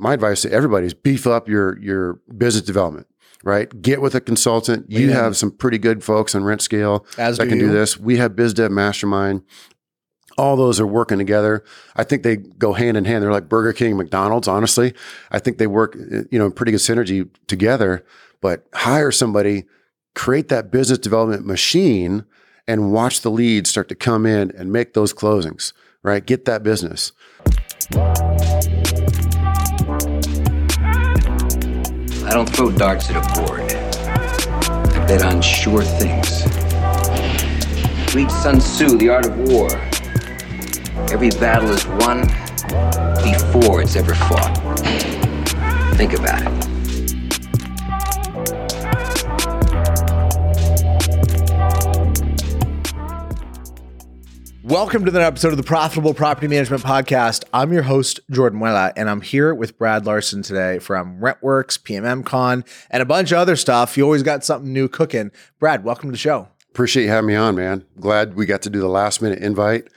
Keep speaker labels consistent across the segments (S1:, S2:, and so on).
S1: my advice to everybody is beef up your your business development. Right, get with a consultant. You have some pretty good folks on Rent Scale
S2: As
S1: that
S2: do
S1: can
S2: you.
S1: do this. We have BizDev Mastermind. All those are working together. I think they go hand in hand. They're like Burger King, McDonald's. Honestly, I think they work, you know, in pretty good synergy together. But hire somebody, create that business development machine, and watch the leads start to come in and make those closings. Right, get that business.
S3: I don't throw darts at a board. I bet on sure things. Read Sun Tzu, The Art of War. Every battle is won before it's ever fought. Think about it.
S2: Welcome to another episode of the Profitable Property Management Podcast. I'm your host, Jordan Muela, and I'm here with Brad Larson today from Rentwerx, PMM Con, and a bunch of other stuff. You always got something new cooking. Brad, welcome to the show.
S1: Appreciate you having me on, man. Glad we got to do the last minute invite.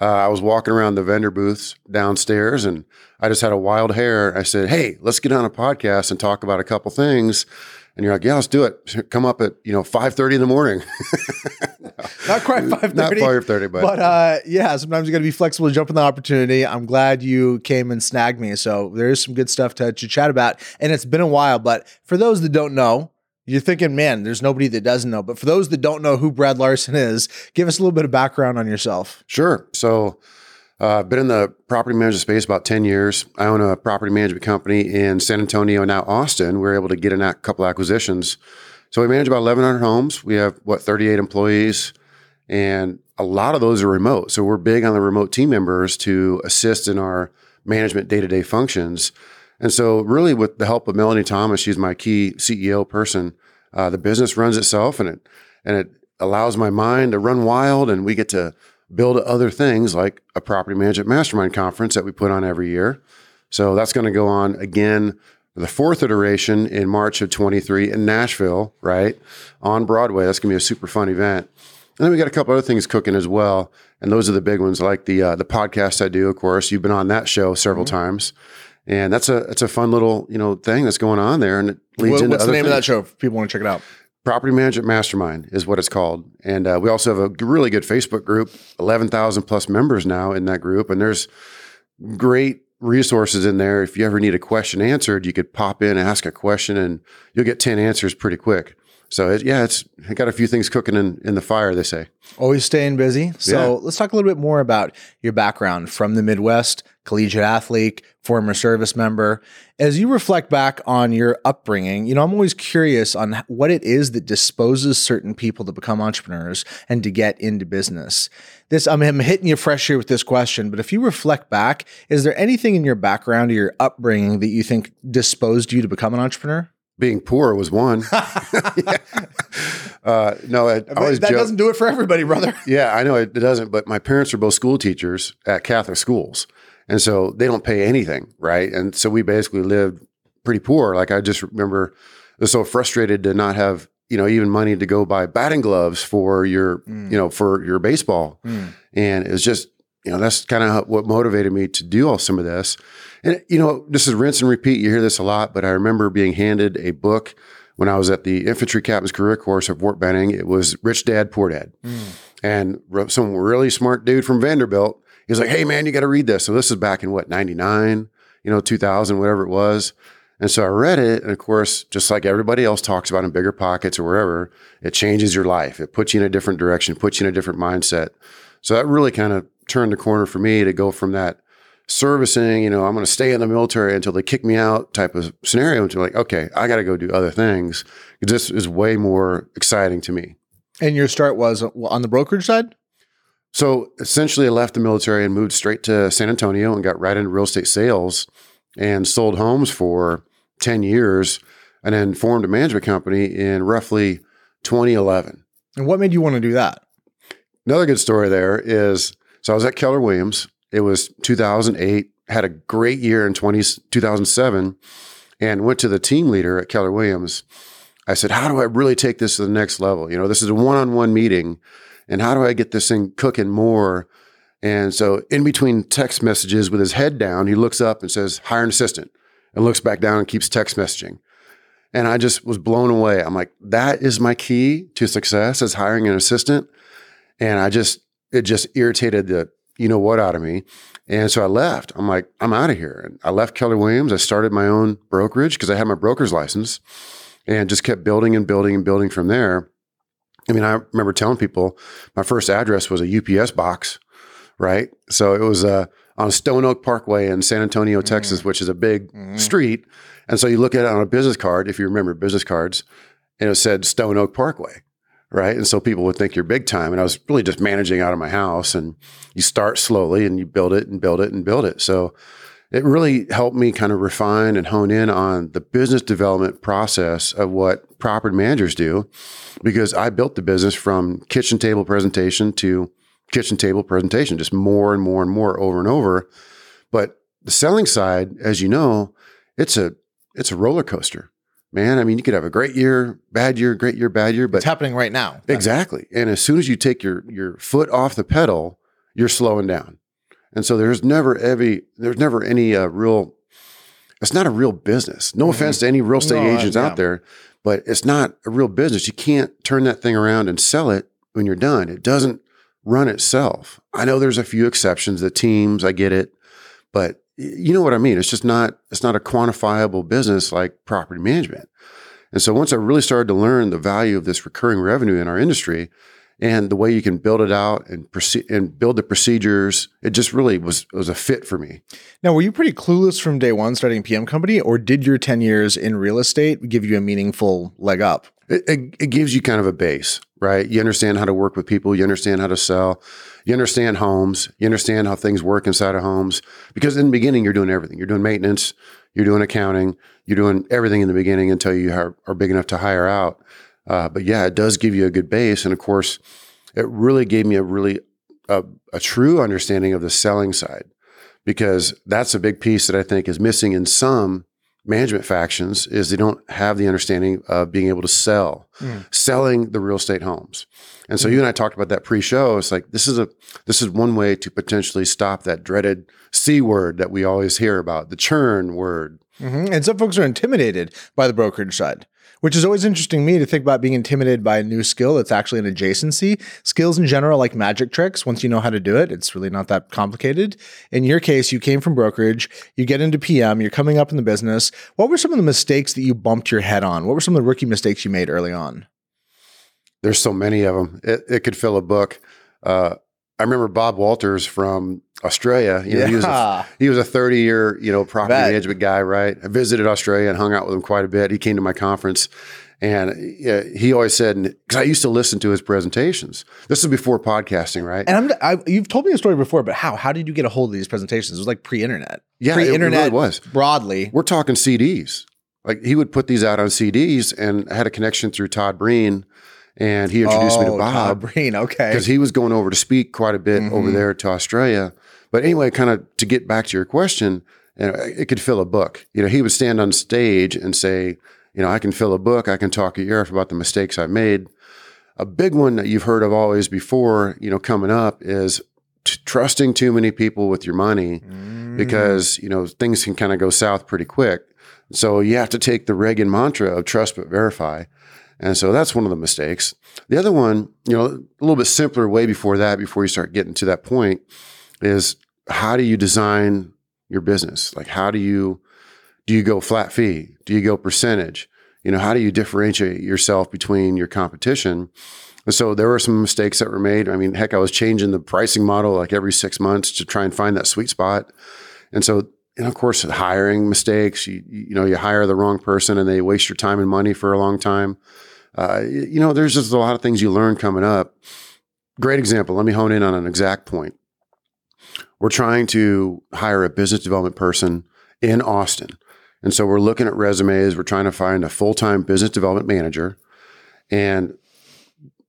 S1: Uh, I was walking around the vendor booths downstairs and I just had a wild hair. I said, Hey, let's get on a podcast and talk about a couple things. And you're like, Yeah, let's do it. Come up at, you know, 5:30 in the morning.
S2: Not quite 5.30.
S1: Not 5:30, but-
S2: But uh, yeah, sometimes you got to be flexible to jump on the opportunity. I'm glad you came and snagged me. So there is some good stuff to, to chat about. And it's been a while. But for those that don't know, you're thinking, man, there's nobody that doesn't know. But for those that don't know who Brad Larson is, give us a little bit of background on yourself.
S1: Sure. So uh, I've been in the property management space about 10 years. I own a property management company in San Antonio, now Austin. We were able to get in a couple acquisitions. So we manage about 1,100 homes. We have, what, 38 employees. And a lot of those are remote. So we're big on the remote team members to assist in our management day to day functions. And so, really, with the help of Melanie Thomas, she's my key CEO person. Uh, the business runs itself, and it and it allows my mind to run wild, and we get to build other things like a property management mastermind conference that we put on every year. So that's going to go on again the fourth iteration in March of 23 in Nashville, right on Broadway. That's going to be a super fun event. And then we got a couple other things cooking as well, and those are the big ones, like the uh, the podcast I do. Of course, you've been on that show several times, and that's a it's a fun little you know thing that's going on there, and it leads
S2: What-
S1: into
S2: what's the name of that show if people want to check it out?
S1: Property Management Mastermind is what it's called. And uh, we also have a really good Facebook group, 11,000 plus members now in that group. And there's great resources in there. If you ever need a question answered, you could pop in and ask a question and you'll get 10 answers pretty quick. So it, yeah, it's it got a few things cooking in, in the fire, they say.
S2: Always staying busy. So
S1: Yeah.
S2: let's talk a little bit more about your background from the Midwest, collegiate athlete, former service member. As you reflect back on your upbringing, you know, I'm always curious on what it is that disposes certain people to become entrepreneurs and to get into business. This, I'm, I'm hitting you fresh here with this question, but if you reflect back, is there anything in your background or your upbringing that you think disposed you to become an entrepreneur?
S1: Being poor was one. Yeah. uh, no, I, I always
S2: that
S1: joke.
S2: doesn't do it for everybody, brother.
S1: Yeah, I know it doesn't, but my parents are both school teachers at Catholic schools. And so they don't pay anything, right? And so we basically lived pretty poor. Like I just remember I was so frustrated to not have, you know, even money to go buy batting gloves for your, you mm. know, for your baseball. Mm. And it was just, you know, that's kind of what motivated me to do all some of this. And, you know, this is rinse and repeat. You hear this a lot, but I remember being handed a book when I was at the infantry captain's career course at Fort Benning. It was Rich Dad, Poor Dad. Mm. And some really smart dude from Vanderbilt. He was like, hey, man, you got to read this. So this is back in what, 99, you know, 2000, whatever it was. And so I read it. And of course, just like everybody else talks about in BiggerPockets or wherever, it changes your life. It puts you in a different direction, puts you in a different mindset. So that really kind of turned the corner for me to go from that servicing, you know, I'm going to stay in the military until they kick me out type of scenario to like, okay, I got to go do other things. This is way more exciting to me.
S2: And your start was uh, on the brokerage side?
S1: So essentially, I left the military and moved straight to San Antonio and got right into real estate sales and sold homes for 10 years and then formed a management company in roughly 2011.
S2: And what made you want to do that?
S1: Another good story there is so I was at Keller Williams. It was 2008, had a great year in 20, 2007, and went to the team leader at Keller Williams. I said, How do I really take this to the next level? You know, this is a one on one meeting, and how do I get this thing cooking more? And so, in between text messages with his head down, he looks up and says, Hire an assistant. and looks back down and keeps text messaging. And I just was blown away. I'm like, that is my key to success is hiring an assistant. And I just, it just irritated the, you know what out of me. And so I left. I'm like, I'm out of here. And I left Keller Williams. I started my own brokerage because I had my broker's license and just kept building and building and building from there. I mean, I remember telling people my first address was a UPS box, right? So it was uh, on Stone Oak Parkway in San Antonio, Texas, which is a big street. And so you look at it on a business card, if you remember business cards, and it said Stone Oak Parkway, right? And so people would think you're big time. And I was really just managing out of my house. And you start slowly and you build it and build it and build it. So it really helped me kind of refine and hone in on the business development process of what property managers do because I built the business from kitchen table presentation to kitchen table presentation, just more and more and more over and over. But the selling side, as you know, it's a it's a roller coaster, man. I mean, you could have a great year, bad year, great year, bad year, but
S2: It's happening right now.
S1: Exactly. And as soon as you take your your foot off the pedal, you're slowing down. And so there's never every there's never any uh, real it's not a real business. No offense to any real estate
S2: Mm-hmm. No, uh,
S1: agents
S2: yeah.
S1: out there, but it's not a real business. You can't turn that thing around and sell it when you're done. It doesn't run itself. I know there's a few exceptions, the teams, I get it, but you know what I mean? It's just not it's not a quantifiable business like property management. And so once I really started to learn the value of this recurring revenue in our industry and the way you can build it out and proceed and build the procedures, it just really was was a fit for me.
S2: Now, were you pretty clueless from day one starting a PM company, or did your 10 years in real estate give you a meaningful leg up?
S1: It, it, it gives you kind of a base, right? You understand how to work with people, you understand how to sell, you understand homes, you understand how things work inside of homes. Because in the beginning, you're doing everything. You're doing maintenance, you're doing accounting, you're doing everything in the beginning until you are, are big enough to hire out. Uh, but yeah, it does give you a good base, and of course, it really gave me a really a, a true understanding of the selling side because that's a big piece that I think is missing in some management factions is they don't have the understanding of being able to sell, selling the real estate homes. And so you and I talked about that pre-show. It's like this is a this is one way to potentially stop that dreaded C word that we always hear about, the churn word.
S2: Mhm. And some folks are intimidated by the brokerage side, which is always interesting to me to think about being intimidated by a new skill that's actually an adjacency. Skills in general, like magic tricks, once you know how to do it, it's really not that complicated. In your case, you came from brokerage, you get into PM, you're coming up in the business. What were some of the mistakes that you bumped your head on? What were some of the rookie mistakes you made early on?
S1: There's so many of them. It, it could fill a book. Uh, I remember Bob Walters from Australia. You know, he was a,
S2: Yeah.
S1: he was a 30 year, you know, property
S2: Bet.
S1: management guy, right? I visited Australia and hung out with him quite a bit. He came to my conference and he always said, because I used to listen to his presentations. This is before podcasting, right?
S2: And I'm, I, you've told me a story before, but how? How did you get a hold of these presentations? It was like pre-internet.
S1: Yeah, it- it
S2: pre-internet
S1: really was.
S2: broadly.
S1: We're talking CDs. Like he would put these out on CDs and I had a connection through Todd Breen and he introduced me to
S2: Oh, Todd
S1: Bob.
S2: Breen. Okay.
S1: because he was going over to speak quite a bit
S2: Mm-hmm.
S1: over there to Australia. But anyway, kind of to get back to your question, you know, it could fill a book. You know, he would stand on stage and say, you know, I can fill a book. I can talk a year about the mistakes I've made. A big one that you've heard of always before, you know, coming up is t- trusting too many people with your money
S2: Mm.
S1: because, you know, things can kind of go south pretty quick. So you have to take the Reagan mantra of trust but verify. And so that's one of the mistakes. The other one, you know, a little bit simpler way before that, before you start getting to that point, is how do you design your business? Like how do you do you go flat fee? Do you go percentage? You know, how do you differentiate yourself between your competition? And so there were some mistakes that were made. I mean, heck, I was changing the pricing model like every six months to try and find that sweet spot. And so, and of course, hiring mistakes. You you know, you hire the wrong person and they waste your time and money for a long time. Uh, you know, there's just a lot of things you learn coming up. Great example. Let me hone in on an exact point. We're trying to hire a business development person in Austin. And so we're looking at resumes. We're trying to find a full time business development manager. And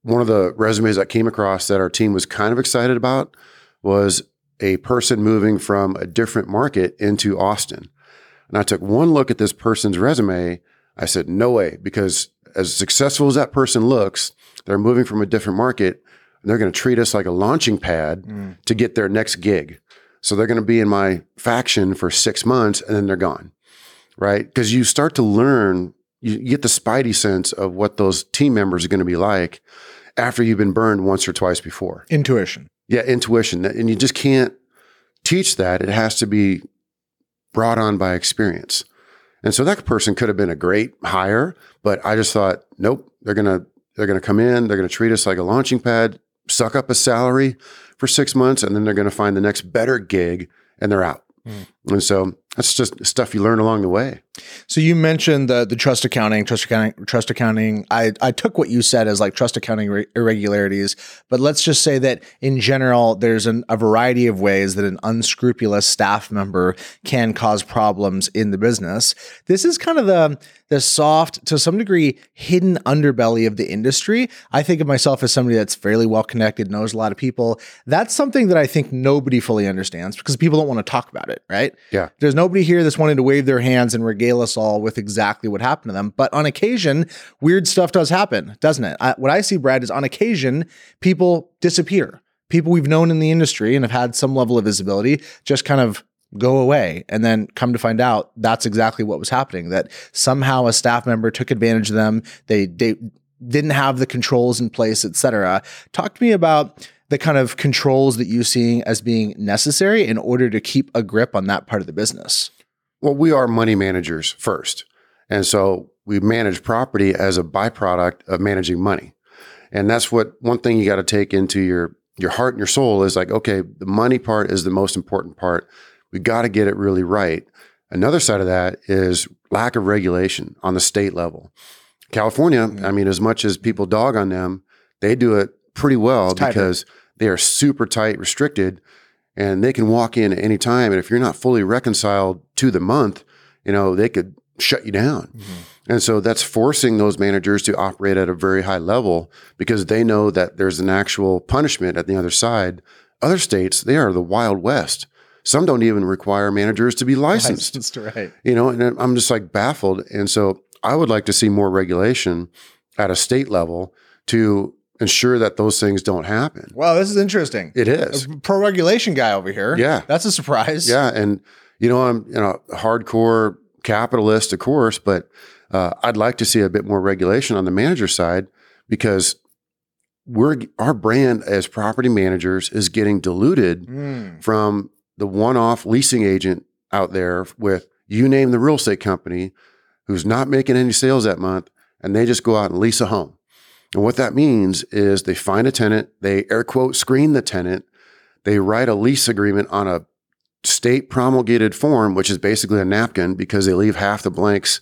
S1: one of the resumes I came across that our team was kind of excited about was a person moving from a different market into Austin. And I took one look at this person's resume. I said, no way, because as successful as that person looks, they're moving from a different market and they're going to treat us like a launching pad mm. to get their next gig. So they're going to be in my faction for six months and then they're gone. right? Because you start to learn, you get the spidey sense of what those team members are going to be like after you've been burned once or twice before.
S2: Intuition.
S1: Yeah, intuition. And you just can't teach that. It has to be brought on by experience. And so that person could have been a great hire, but I just thought, nope, they're gonna they're gonna come in, they're gonna treat us like a launching pad, suck up a salary for six months, and then they're gonna find the next better gig and they're out. Mm. And so that's just stuff you learn along the way.
S2: So you mentioned the the trust accounting, trust accounting, trust accounting. I I took what you said as like trust accounting irregularities, but let's just say that in general, there's an, a variety of ways that an unscrupulous staff member can cause problems in the business. This is kind of the the soft, to some degree, hidden underbelly of the industry. I think of myself as somebody that's fairly well connected, knows a lot of people. That's something that I think nobody fully understands because people don't want to talk about it, right?
S1: Yeah.
S2: There's nobody here that's wanting to wave their hands and regale us all with exactly what happened to them. But on occasion, weird stuff does happen, doesn't it? I, what I see, Brad, is on occasion, people disappear. People we've known in the industry and have had some level of visibility just kind of go away and then come to find out that's exactly what was happening that somehow a staff member took advantage of them they, they didn't have the controls in place etc talk to me about the kind of controls that you're seeing as being necessary in order to keep a grip on that part of the business
S1: well we are money managers first and so we manage property as a byproduct of managing money and that's what one thing you got to take into your your heart and your soul is like okay the money part is the most important part we got to get it really right. Another side of that is lack of regulation on the state level. California, mm-hmm. I mean, as much as people dog on them, they do it pretty well because they are super tight, restricted, and they can walk in at any time. And if you're not fully reconciled to the month, you know, they could shut you down. Mm-hmm. And so that's forcing those managers to operate at a very high level because they know that there's an actual punishment at the other side. Other states, they are the Wild West. Some don't even require managers to be licensed.
S2: licensed right.
S1: You know, and I'm just like baffled. And so I would like to see more regulation at a state level to ensure that those things don't happen.
S2: Wow, this is interesting.
S1: It is.
S2: Pro regulation guy over here.
S1: Yeah.
S2: That's a surprise.
S1: Yeah. And, you know, I'm you know, hardcore capitalist, of course, but uh, I'd like to see a bit more regulation on the manager side because we're our brand as property managers is getting diluted mm. from the one off leasing agent out there with you name the real estate company who's not making any sales that month and they just go out and lease a home. And what that means is they find a tenant, they air quote screen the tenant, they write a lease agreement on a state promulgated form, which is basically a napkin because they leave half the blanks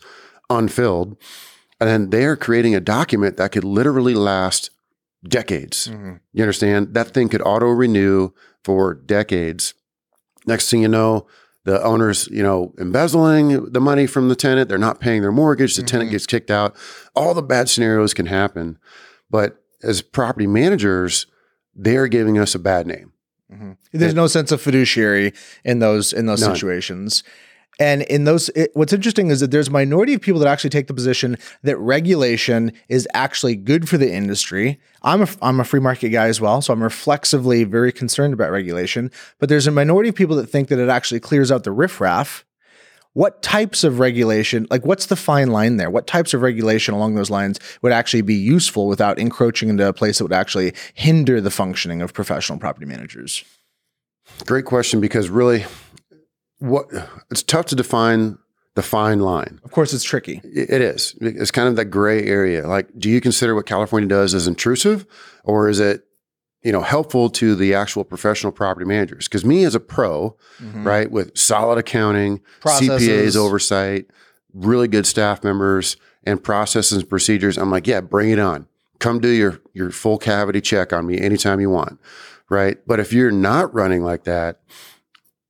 S1: unfilled. And then they are creating a document that could literally last decades. Mm-hmm. You understand? That thing could auto renew for decades. Next thing you know, the owner's, you know, embezzling the money from the tenant. They're not paying their mortgage. The mm-hmm. tenant gets kicked out. All the bad scenarios can happen. But as property managers, they're giving us a bad name.
S2: Mm-hmm. There's no sense of fiduciary in those in those None. situations. And in those, it, what's interesting is that there's a minority of people that actually take the position that regulation is actually good for the industry. I'm a, I'm a free market guy as well, so I'm reflexively very concerned about regulation. But there's a minority of people that think that it actually clears out the riffraff. What types of regulation, like what's the fine line there? What types of regulation along those lines would actually be useful without encroaching into a place that would actually hinder the functioning of professional property managers?
S1: Great question because really what it's tough to define the fine line.
S2: Of course, it's tricky.
S1: It is. It's kind of that gray area. Like, do you consider what California does as intrusive, or is it, you know, helpful to the actual professional property managers? Because me as a pro, mm-hmm. right, with solid accounting, Processes. CPA's oversight, really good staff members, and processes and procedures, I'm like, yeah, bring it on. Come do your your full cavity check on me anytime you want, right? But if you're not running like that,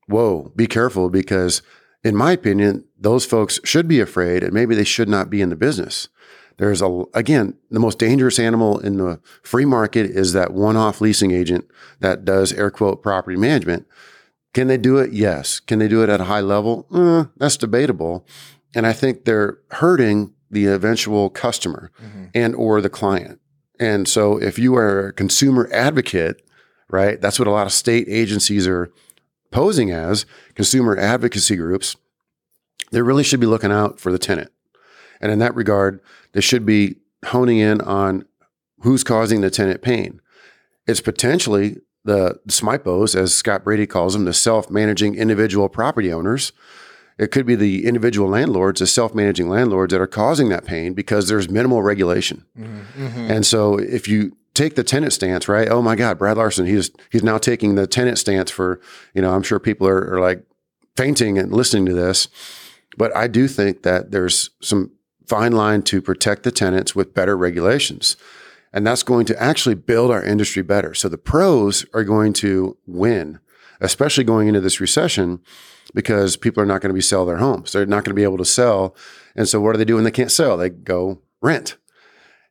S1: whoa, be careful because, in my opinion, those folks should be afraid and maybe they should not be in the business. There's a, again, the most dangerous animal in the free market is that one off leasing agent that does air quote property management. Can they do it? Yes. Can they do it at a high level? Uh, that's debatable. And I think they're hurting the eventual customer mm-hmm. and or the client. And so if you are a consumer advocate, right, that's what a lot of state agencies are posing as consumer advocacy groups, they really should be looking out for the tenant. And in that regard, they should be honing in on who's causing the tenant pain. It's potentially the SMIPOs, as Scott Brady calls them, the self managing individual property owners. It could be the individual landlords, the self managing landlords that are causing that pain because there's minimal regulation.
S2: Mm-hmm.
S1: And so if you take the tenant stance, right? Oh my God, Brad Larson, he's he's now taking the tenant stance for, you know, I'm sure people are, are like fainting and listening to this. But I do think that there's some fine line to protect the tenants with better regulations. And that's going to actually build our industry better. So the pros are going to win, especially going into this recession, because people are not going to be sell their homes. They're not going to be able to sell. And so what do they do when they can't sell? They go rent.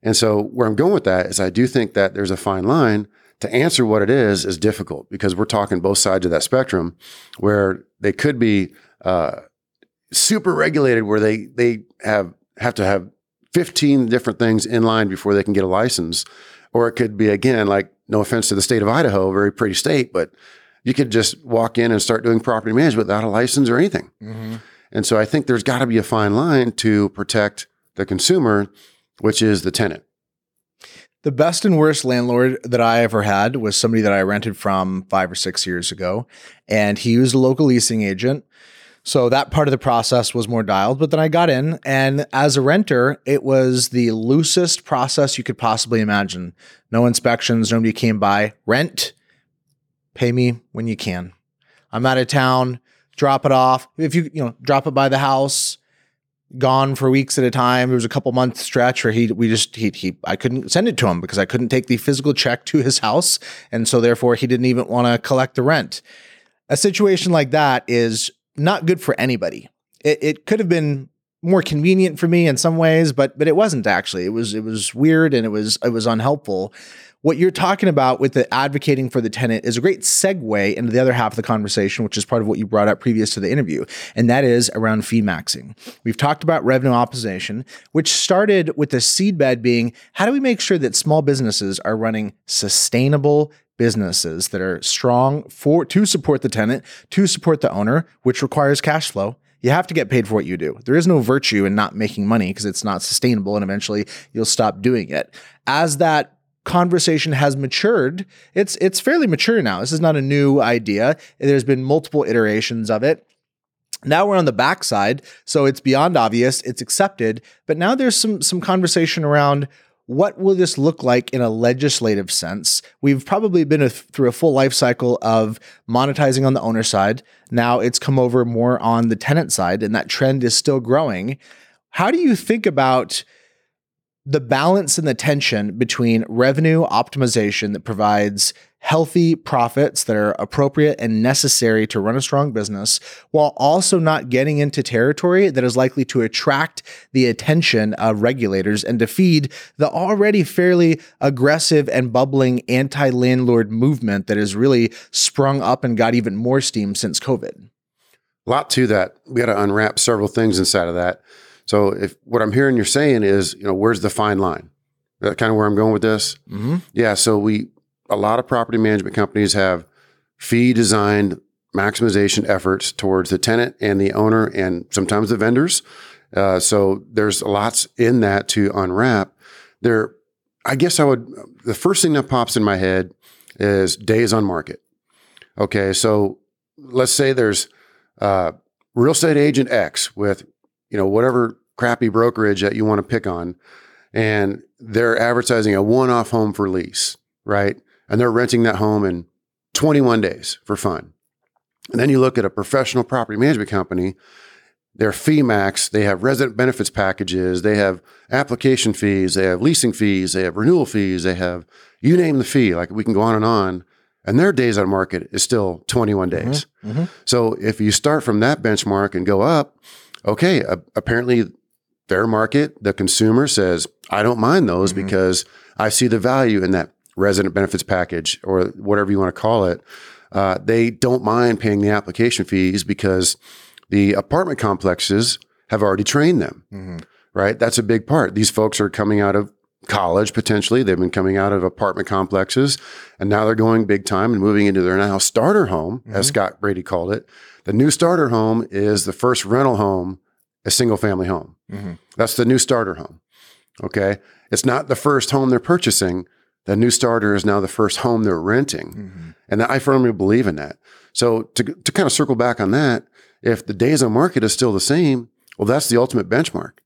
S1: And so where I'm going with that is I do think that there's a fine line to answer what it is is difficult because we're talking both sides of that spectrum where they could be uh, super regulated where they they have have to have 15 different things in line before they can get a license or it could be again like no offense to the state of Idaho very pretty state but you could just walk in and start doing property management without a license or anything
S2: Mm-hmm.
S1: and so I think there's got to be a fine line to protect the consumer which is the tenant
S2: The best and worst landlord that I ever had was somebody that I rented from five or six years ago. And he was a local leasing agent. So that part of the process was more dialed. But then I got in, and as a renter, it was the loosest process you could possibly imagine. No inspections, nobody came by. Rent, pay me when you can. I'm out of town, drop it off. If you, you know, drop it by the house, gone for weeks at a time. There was a couple month stretch where he we just he he I couldn't send it to him because I couldn't take the physical check to his house, and so therefore he didn't even want to collect the rent. A situation like that is not good for anybody. It it could have been more convenient for me in some ways, but but it wasn't actually. It was it was weird and it was it was unhelpful. What you're talking about with the advocating for the tenant is a great segue into the other half of the conversation, which is part of what you brought up previous to the interview, and that is around fee maxing. We've talked about revenue optimization, which started with the seedbed being how do we make sure that small businesses are running sustainable businesses that are strong for to support the tenant, to support the owner, which requires cash flow. You have to get paid for what you do. There is no virtue in not making money because it's not sustainable and eventually you'll stop doing it. As that conversation has matured, it's it's fairly mature now. This is not a new idea. There's been multiple iterations of it. Now we're on the backside, so it's beyond obvious, it's accepted, but now there's some some conversation around what will this look like in a legislative sense? We've probably been a, through a full life cycle of monetizing on the owner side. Now it's come over more on the tenant side, and that trend is still growing. How do you think about the balance and the tension between revenue optimization that provides healthy profits that are appropriate and necessary to run a strong business while also not getting into territory that is likely to attract the attention of regulators and to feed the already fairly aggressive and bubbling anti-landlord movement that has really sprung up and got even more steam since COVID.
S1: A lot to that. We got to unwrap several things inside of that. So if what I'm hearing you're saying is, you know, where's the fine line? That kind of where I'm going with this.
S2: Mm-hmm.
S1: Yeah. So we, a lot of property management companies have fee designed maximization efforts towards the tenant and the owner and sometimes the vendors. Uh, so there's lots in that to unwrap. There, I guess I would, the first thing that pops in my head is days on market. Okay. So let's say there's uh, real estate agent X with, you know, whatever crappy brokerage that you want to pick on, and they're advertising a one off home for lease, right? And they're renting that home in 21 days for fun. And then you look at a professional property management company, their fee max, they have resident benefits packages, they have application fees, they have leasing fees, they have renewal fees, they have you name the fee. Like we can go on and on. And their days on market is still 21 days.
S2: Mm-hmm.
S1: So if you start from that benchmark and go up, okay, uh, apparently fair market, the consumer says, I don't mind those
S2: Mhm.
S1: because I see the value in that resident benefits package or whatever you want to call it. Uh, they don't mind paying the application fees because the apartment complexes have already trained them,
S2: Mhm.
S1: right? That's a big part. These folks are coming out of college potentially. They've been coming out of apartment complexes and now they're going big time and moving into their now starter home, as
S2: Mhm.
S1: Scott Brady called it. The new starter home is the first rental home a single family home. Mm-hmm. That's the new starter home. Okay. It's not the first home they're purchasing. The new starter is now the first home they're renting. Mm-hmm. And I firmly believe in that. So to, to kind of circle back on that, if the days on market is still the same, well, that's the ultimate benchmark.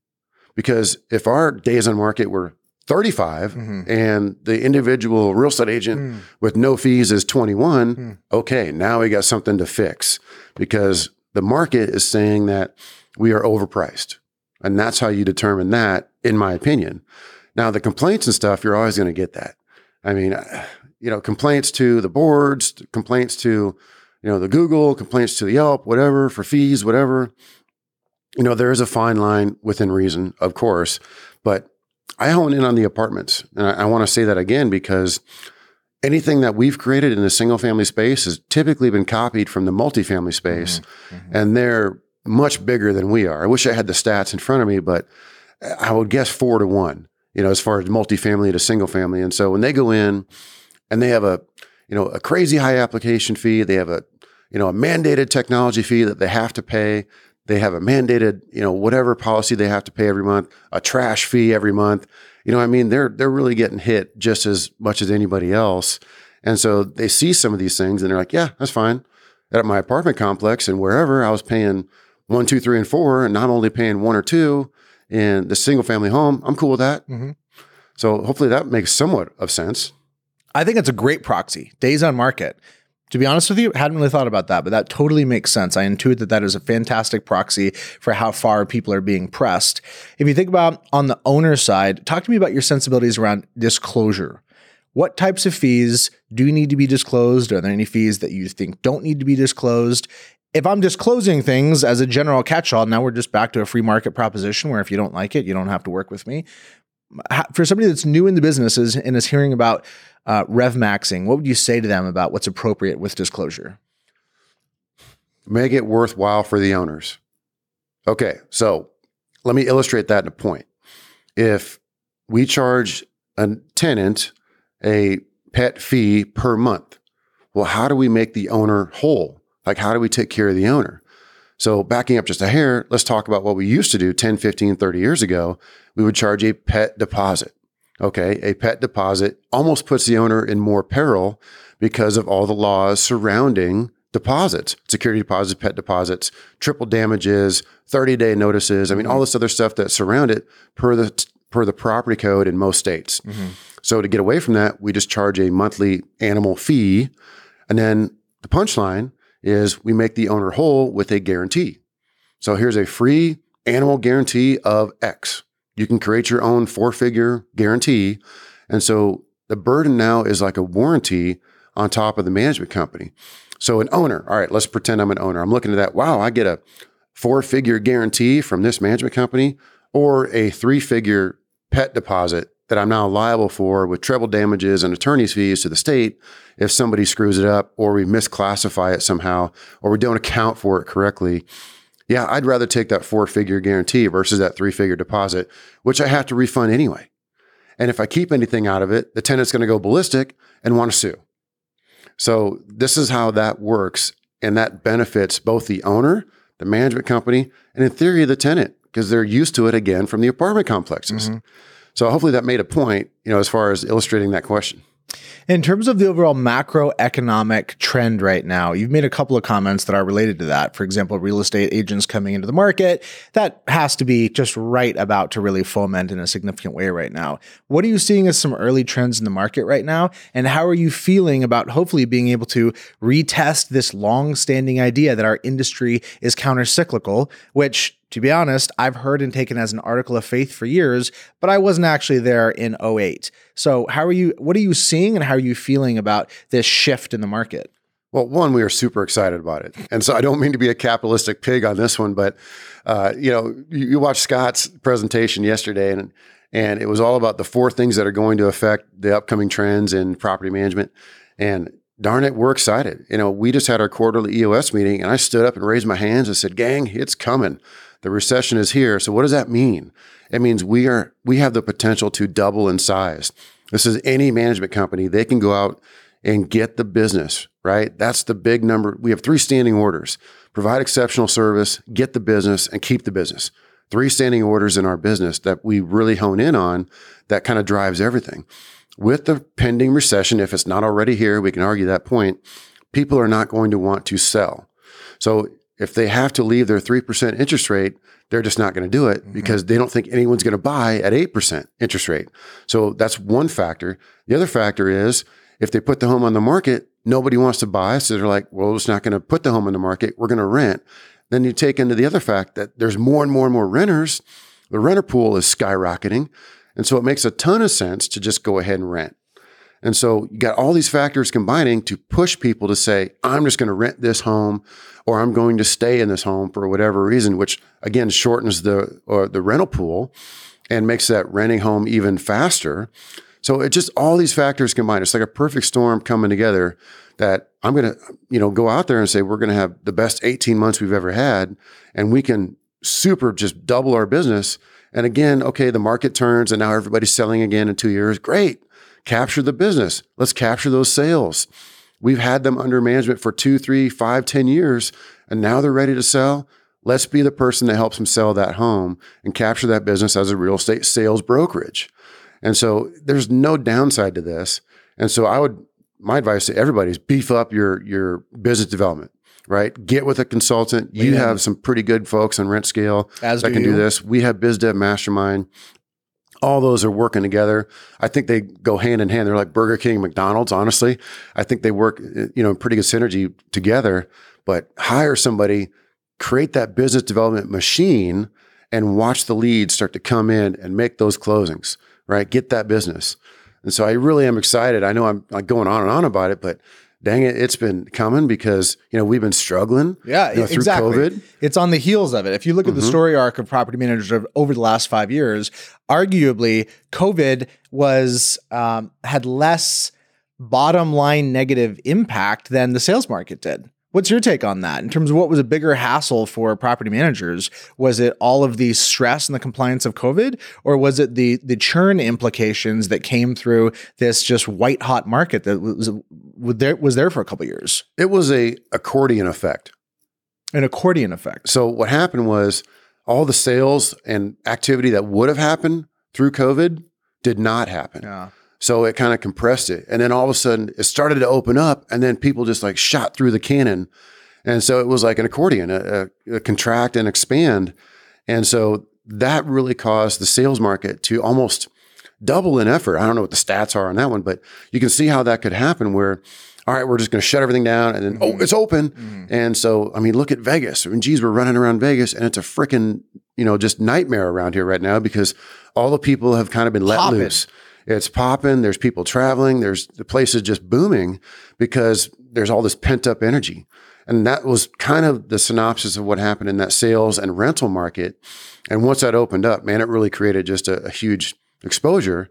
S1: Because if our days on market were 35 mm-hmm. and the individual real estate agent mm. with no fees is 21, mm. okay, now we got something to fix because the market is saying that we are overpriced. And that's how you determine that, in my opinion. Now, the complaints and stuff, you're always going to get that. I mean, uh, you know, complaints to the boards, complaints to, you know, the Google, complaints to the Yelp, whatever, for fees, whatever. You know, there is a fine line within reason, of course, but I hone in on the apartments. And I, I want to say that again because anything that we've created in the single family space has typically been copied from the multifamily space, and they're much bigger than we are. I wish I had the stats in front of me, but I would guess four to one, you know, as far as multifamily to single family. And so when they go in and they have a, you know, a crazy high application fee, they have a, you know, a mandated technology fee that they have to pay. They have a mandated, you know, whatever policy they have to pay every month, a trash fee every month. You know, I mean, they're they're really getting hit just as much as anybody else. And so they see some of these things and they're like, yeah, that's fine. At my apartment complex and wherever I was paying one, two, three, and four, and not only paying one or two in the single family home, I'm cool with that. Mm-hmm. So hopefully that makes somewhat of sense.
S2: I think it's a great proxy. Days on market. To be honest with you, hadn't really thought about that, but that totally makes sense. I intuit that that is a fantastic proxy for how far people are being pressed. If you think about on the owner side, talk to me about your sensibilities around disclosure. What types of fees do need to be disclosed? Are there any fees that you think don't need to be disclosed? If I'm disclosing things as a general catch all, now we're just back to a free market proposition where if you don't like it, you don't have to work with me. For somebody that's new in the businesses and is hearing about uh, rev maxing, what would you say to them about what's appropriate with disclosure?
S1: Make it worthwhile for the owners. Okay, so let me illustrate that in a point. If we charge a tenant a pet fee per month, well, how do we make the owner whole? Like, how do we take care of the owner? So, backing up just a hair, let's talk about what we used to do 10, 15, 30 years ago. We would charge a pet deposit. Okay, a pet deposit almost puts the owner in more peril because of all the laws surrounding deposits, security deposits, pet deposits, triple damages, 30 day notices. I mean, all mm-hmm. this other stuff that surround it per the per the property code in most states. Mm-hmm. So to get away from that, we just charge a monthly animal fee. And then the punchline is we make the owner whole with a guarantee. So here's a free animal guarantee of X. You can create your own four figure guarantee. And so the burden now is like a warranty on top of the management company. So an owner, all right, let's pretend I'm an owner. I'm looking at that. Wow, I get a four figure guarantee from this management company or a three figure pet deposit that I'm now liable for with treble damages and attorney's fees to the state if somebody screws it up or we misclassify it somehow or we don't account for it correctly. Yeah, I'd rather take that four figure guarantee versus that three figure deposit, which I have to refund anyway. And if I keep anything out of it, the tenant's going to go ballistic and want to sue. So this is how that works. And that benefits both the owner, the management company, and in theory, the tenant, because they're used to it again from the apartment complexes. Mm-hmm. So hopefully that made a point, you know, as far as illustrating that question.
S2: In terms of the overall macroeconomic trend right now, you've made a couple of comments that are related to that. For example, real estate agents coming into the market. That has to be just right about to really foment in a significant way right now. What are you seeing as some early trends in the market right now? And how are you feeling about hopefully being able to retest this long standing idea that our industry is countercyclical, which to be honest, I've heard and taken as an article of faith for years, but I wasn't actually there in 08. So, how are you what are you seeing and how are you feeling about this shift in the market?
S1: Well, one, we are super excited about it, and so I don't mean to be a capitalistic pig on this one, but uh, you know, you, you watched Scott's presentation yesterday, and and it was all about the four things that are going to affect the upcoming trends in property management, and darn it, we're excited. You know, we just had our quarterly EOS meeting, and I stood up and raised my hands and said, "Gang, it's coming. The recession is here." So, what does that mean? It means we are we have the potential to double in size. This is any management company; they can go out and get the business, right? That's the big number. We have three standing orders provide exceptional service, get the business, and keep the business. three standing orders in our business that we really hone in on that kind of drives everything. With the pending recession, if it's not already here, we can argue that point, people are not going to want to sell. So if they have to leave their 3% interest rate, they're just not going to do it mm-hmm. because they don't think anyone's going to buy at 8% interest rate. So that's one factor. The other factor is if they put the home on the market, nobody wants to buy. So they're like, well, it's not going to put the home on the market. We're going to rent. Then you take into the other fact that there's more and more and more renters. The renter pool is skyrocketing. And so it makes a ton of sense to just go ahead and rent. And so you got all these factors combining to push people to say, I'm just going to rent this home or I'm going to stay in this home for whatever reason, which again shortens the or the rental pool and makes that renting home even faster. So it just all these factors combined. It's like a perfect storm coming together that I'm going to, you know, go out there and say we're going to have the best 18 months we've ever had and we can super just double our business. And again, okay, the market turns and now everybody's selling again in 2 years. Great capture the business. Let's capture those sales. We've had them under management for two, three, five, ten years, and now they're ready to sell. Let's be the person that helps them sell that home and capture that business as a real estate sales brokerage. And so there's no downside to this. And so I would, my advice to everybody is beef up your, your business development, right? Get with a consultant. You yeah. have some pretty good folks on Rent Scale As that do can you. do this. We have BizDev Mastermind all those are working together. I think they go hand in hand. They're like Burger King, McDonald's. Honestly, I think they work, you know, in pretty good synergy together. But hire somebody, create that business development machine, and watch the leads start to come in and make those closings. Right, get that business. And so I really am excited. I know I'm like going on and on about it, but dang it, it's been coming because you know we've been struggling.
S2: Yeah, you know, through exactly. COVID. It's on the heels of it. If you look at mm-hmm. the story arc of property managers over the last five years, arguably COVID was um, had less bottom line negative impact than the sales market did. What's your take on that in terms of what was a bigger hassle for property managers? Was it all of the stress and the compliance of COVID, or was it the the churn implications that came through this just white hot market that was was there was there for a couple years?
S1: It was a accordion effect.
S2: An accordion effect.
S1: So what happened was all the sales and activity that would have happened through COVID did not happen. Yeah. So it kind of compressed it. And then all of a sudden it started to open up and then people just like shot through the cannon. And so it was like an accordion, a, a, a contract and expand. And so that really caused the sales market to almost double in effort. I don't know what the stats are on that one, but you can see how that could happen where, all right, we're just going to shut everything down and then, oh, mm-hmm. oh, it's open. Mm-hmm. And so, I mean, look at Vegas. I mean, geez, we're running around Vegas and it's a freaking, you know, just nightmare around here right now because all the people have kind of been let Pop loose. It. It's popping. There's people traveling. There's the place is just booming because there's all this pent up energy. And that was kind of the synopsis of what happened in that sales and rental market. And once that opened up, man, it really created just a, a huge exposure.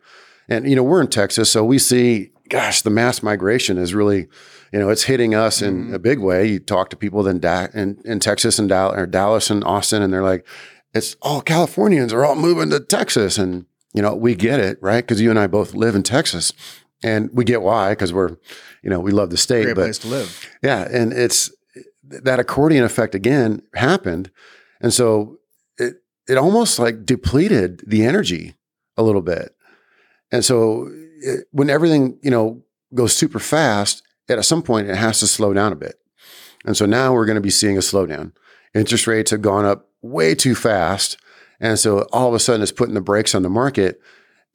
S1: And, you know, we're in Texas, so we see, gosh, the mass migration is really, you know, it's hitting us in mm-hmm. a big way. You talk to people in, da- in, in Texas and Dallas, Dallas and Austin, and they're like, it's all Californians are all moving to Texas. And you know, we get it, right? Because you and I both live in Texas, and we get why because we're, you know, we love the state.
S2: Great
S1: but,
S2: place to live.
S1: Yeah, and it's that accordion effect again happened, and so it it almost like depleted the energy a little bit, and so it, when everything you know goes super fast, at some point it has to slow down a bit, and so now we're going to be seeing a slowdown. Interest rates have gone up way too fast and so all of a sudden it's putting the brakes on the market.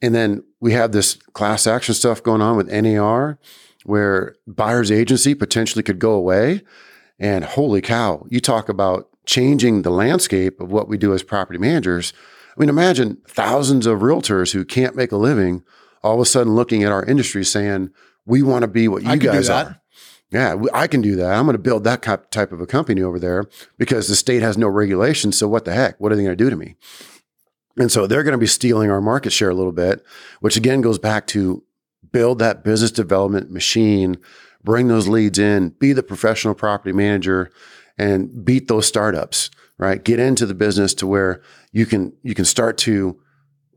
S1: And then we have this class action stuff going on with NAR where buyer's agency potentially could go away. And holy cow, you talk about changing the landscape of what we do as property managers. I mean, imagine thousands of realtors who can't make a living all of a sudden looking at our industry saying, we want to be what you guys are. Yeah, I can do that. I'm going to build that type of a company over there because the state has no regulation. So what the heck? What are they going to do to me? And so they're going to be stealing our market share a little bit, which again goes back to build that business development machine, bring those leads in, be the professional property manager and beat those startups, right? Get into the business to where you can you can start to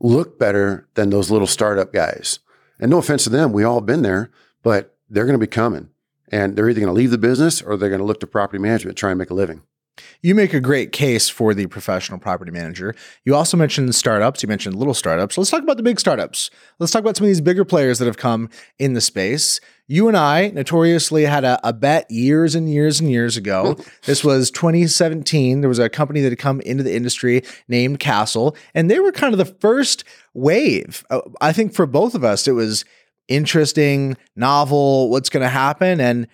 S1: look better than those little startup guys. And no offense to them, we all been there, but they're going to be coming and they're either going to leave the business or they're going to look to property management, try and make a living.
S2: You make a great case for the professional property manager. You also mentioned startups. You mentioned little startups. Let's talk about the big startups. Let's talk about some of these bigger players that have come in the space. You and I notoriously had a, a bet years and years and years ago. this was 2017. There was a company that had come into the industry named Castle, and they were kind of the first wave. Uh, I think for both of us, it was interesting, novel, what's going to happen. And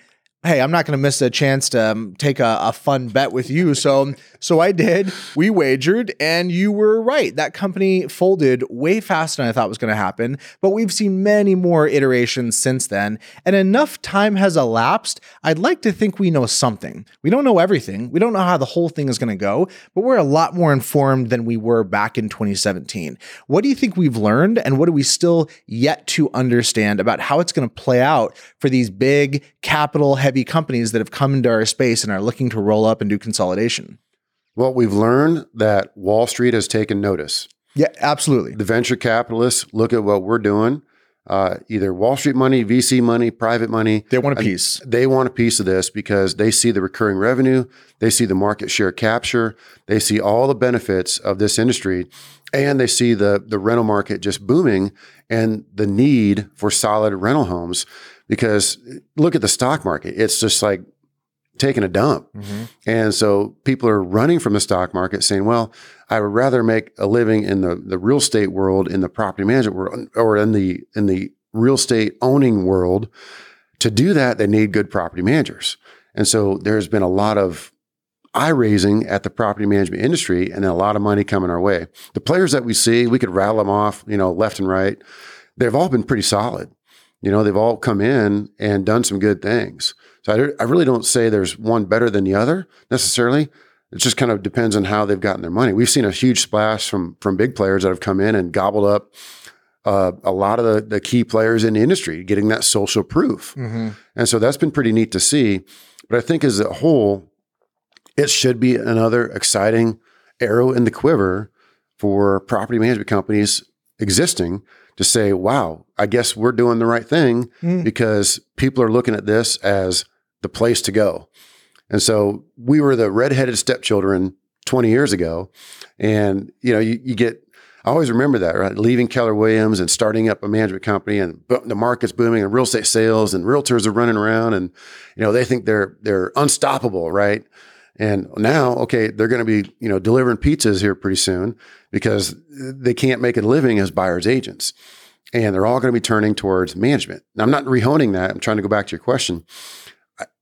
S2: hey, I'm not going to miss a chance to um, take a, a, fun bet with you. So, so I did. We wagered, and you were right. That company folded way faster than I thought was going to happen. But we've seen many more iterations since then, and enough time has elapsed. I'd like to think we know something. We don't know everything. We don't know how the whole thing is going to go, but we're a lot more informed than we were back in 2017. What do you think we've learned, and what do we still yet to understand about how it's going to play out for these big capital heavy companies that have come into our space and are looking to roll up and do consolidation?
S1: Well, we've learned that Wall Street has taken notice.
S2: Yeah, absolutely.
S1: The venture capitalists look at what we're doing. Uh, either Wall Street money, VC money, private money.
S2: They want a piece.
S1: They want a piece of this because they see the recurring revenue, they see the market share capture, they see all the benefits of this industry, and they see the the rental market just booming and the need for solid rental homes because look at the stock market. It's just like taking a dump. Mm-hmm. And so people are running from the stock market saying, well, I would rather make a living in the, the real estate world, in the property management world, or in the in the real estate owning world. To do that, they need good property managers. And so there's been a lot of eye raising at the property management industry and a lot of money coming our way. The players that we see, we could rattle them off, you know, left and right. They've all been pretty solid you know, they've all come in and done some good things. So I, I really don't say there's one better than the other necessarily. It just kind of depends on how they've gotten their money. We've seen a huge splash from from big players that have come in and gobbled up uh, a lot of the, the key players in the industry, getting that social proof. Mm-hmm. And so that's been pretty neat to see. But I think as a whole, it should be another exciting arrow in the quiver for property management companies existing to say, wow, I guess we're doing the right thing mm. because people are looking at this as the place to go. And so we were the redheaded stepchildren 20 years ago. And, you know, you, you get, I always remember that, right? Leaving Keller Williams and starting up a management company and the market's booming and real estate sales and realtors are running around and, you know, they think they're, they're unstoppable, right? And now, okay, they're going to be, you know, delivering pizzas here pretty soon because they can't make a living as buyer's agents. And they're all going to be turning towards management. Now, I'm not rehoning that. I'm trying to go back to your question.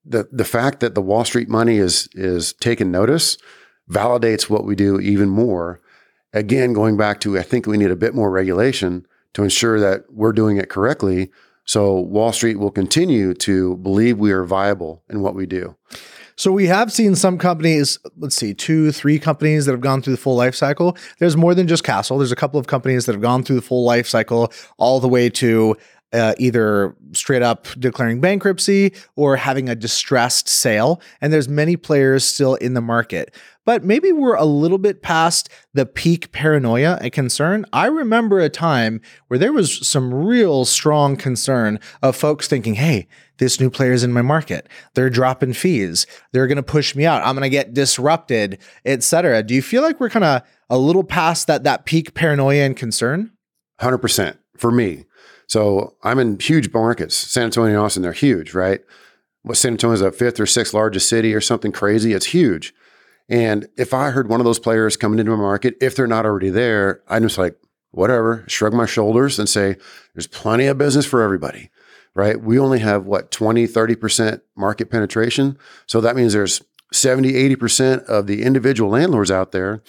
S1: The the fact that the Wall Street money is is taking notice validates what we do even more. Again, going back to I think we need a bit more regulation to ensure that we're doing it correctly so Wall Street will continue to believe we are viable in what we do.
S2: So we have seen some companies, let's see, two, three companies that have gone through the full life cycle. There's more than just Castle. There's a couple of companies that have gone through the full life cycle all the way to uh, either straight up declaring bankruptcy or having a distressed sale. And there's many players still in the market. But maybe we're a little bit past the peak paranoia and concern. I remember a time where there was some real strong concern of folks thinking, hey, this new player is in my market. They're dropping fees. They're going to push me out. I'm going to get disrupted, etc. Do you feel like we're kind of a little past that that peak paranoia and concern?
S1: 100% for me. So I'm in huge markets. San Antonio and Austin, they're huge, right? What San Antonio is a fifth or sixth largest city or something crazy. It's huge. And if I heard one of those players coming into my market, if they're not already there, I'm just like, whatever, shrug my shoulders and say, there's plenty of business for everybody, right? We only have what, 20, 30% market penetration. So that means there's 70, 80% of the individual landlords out there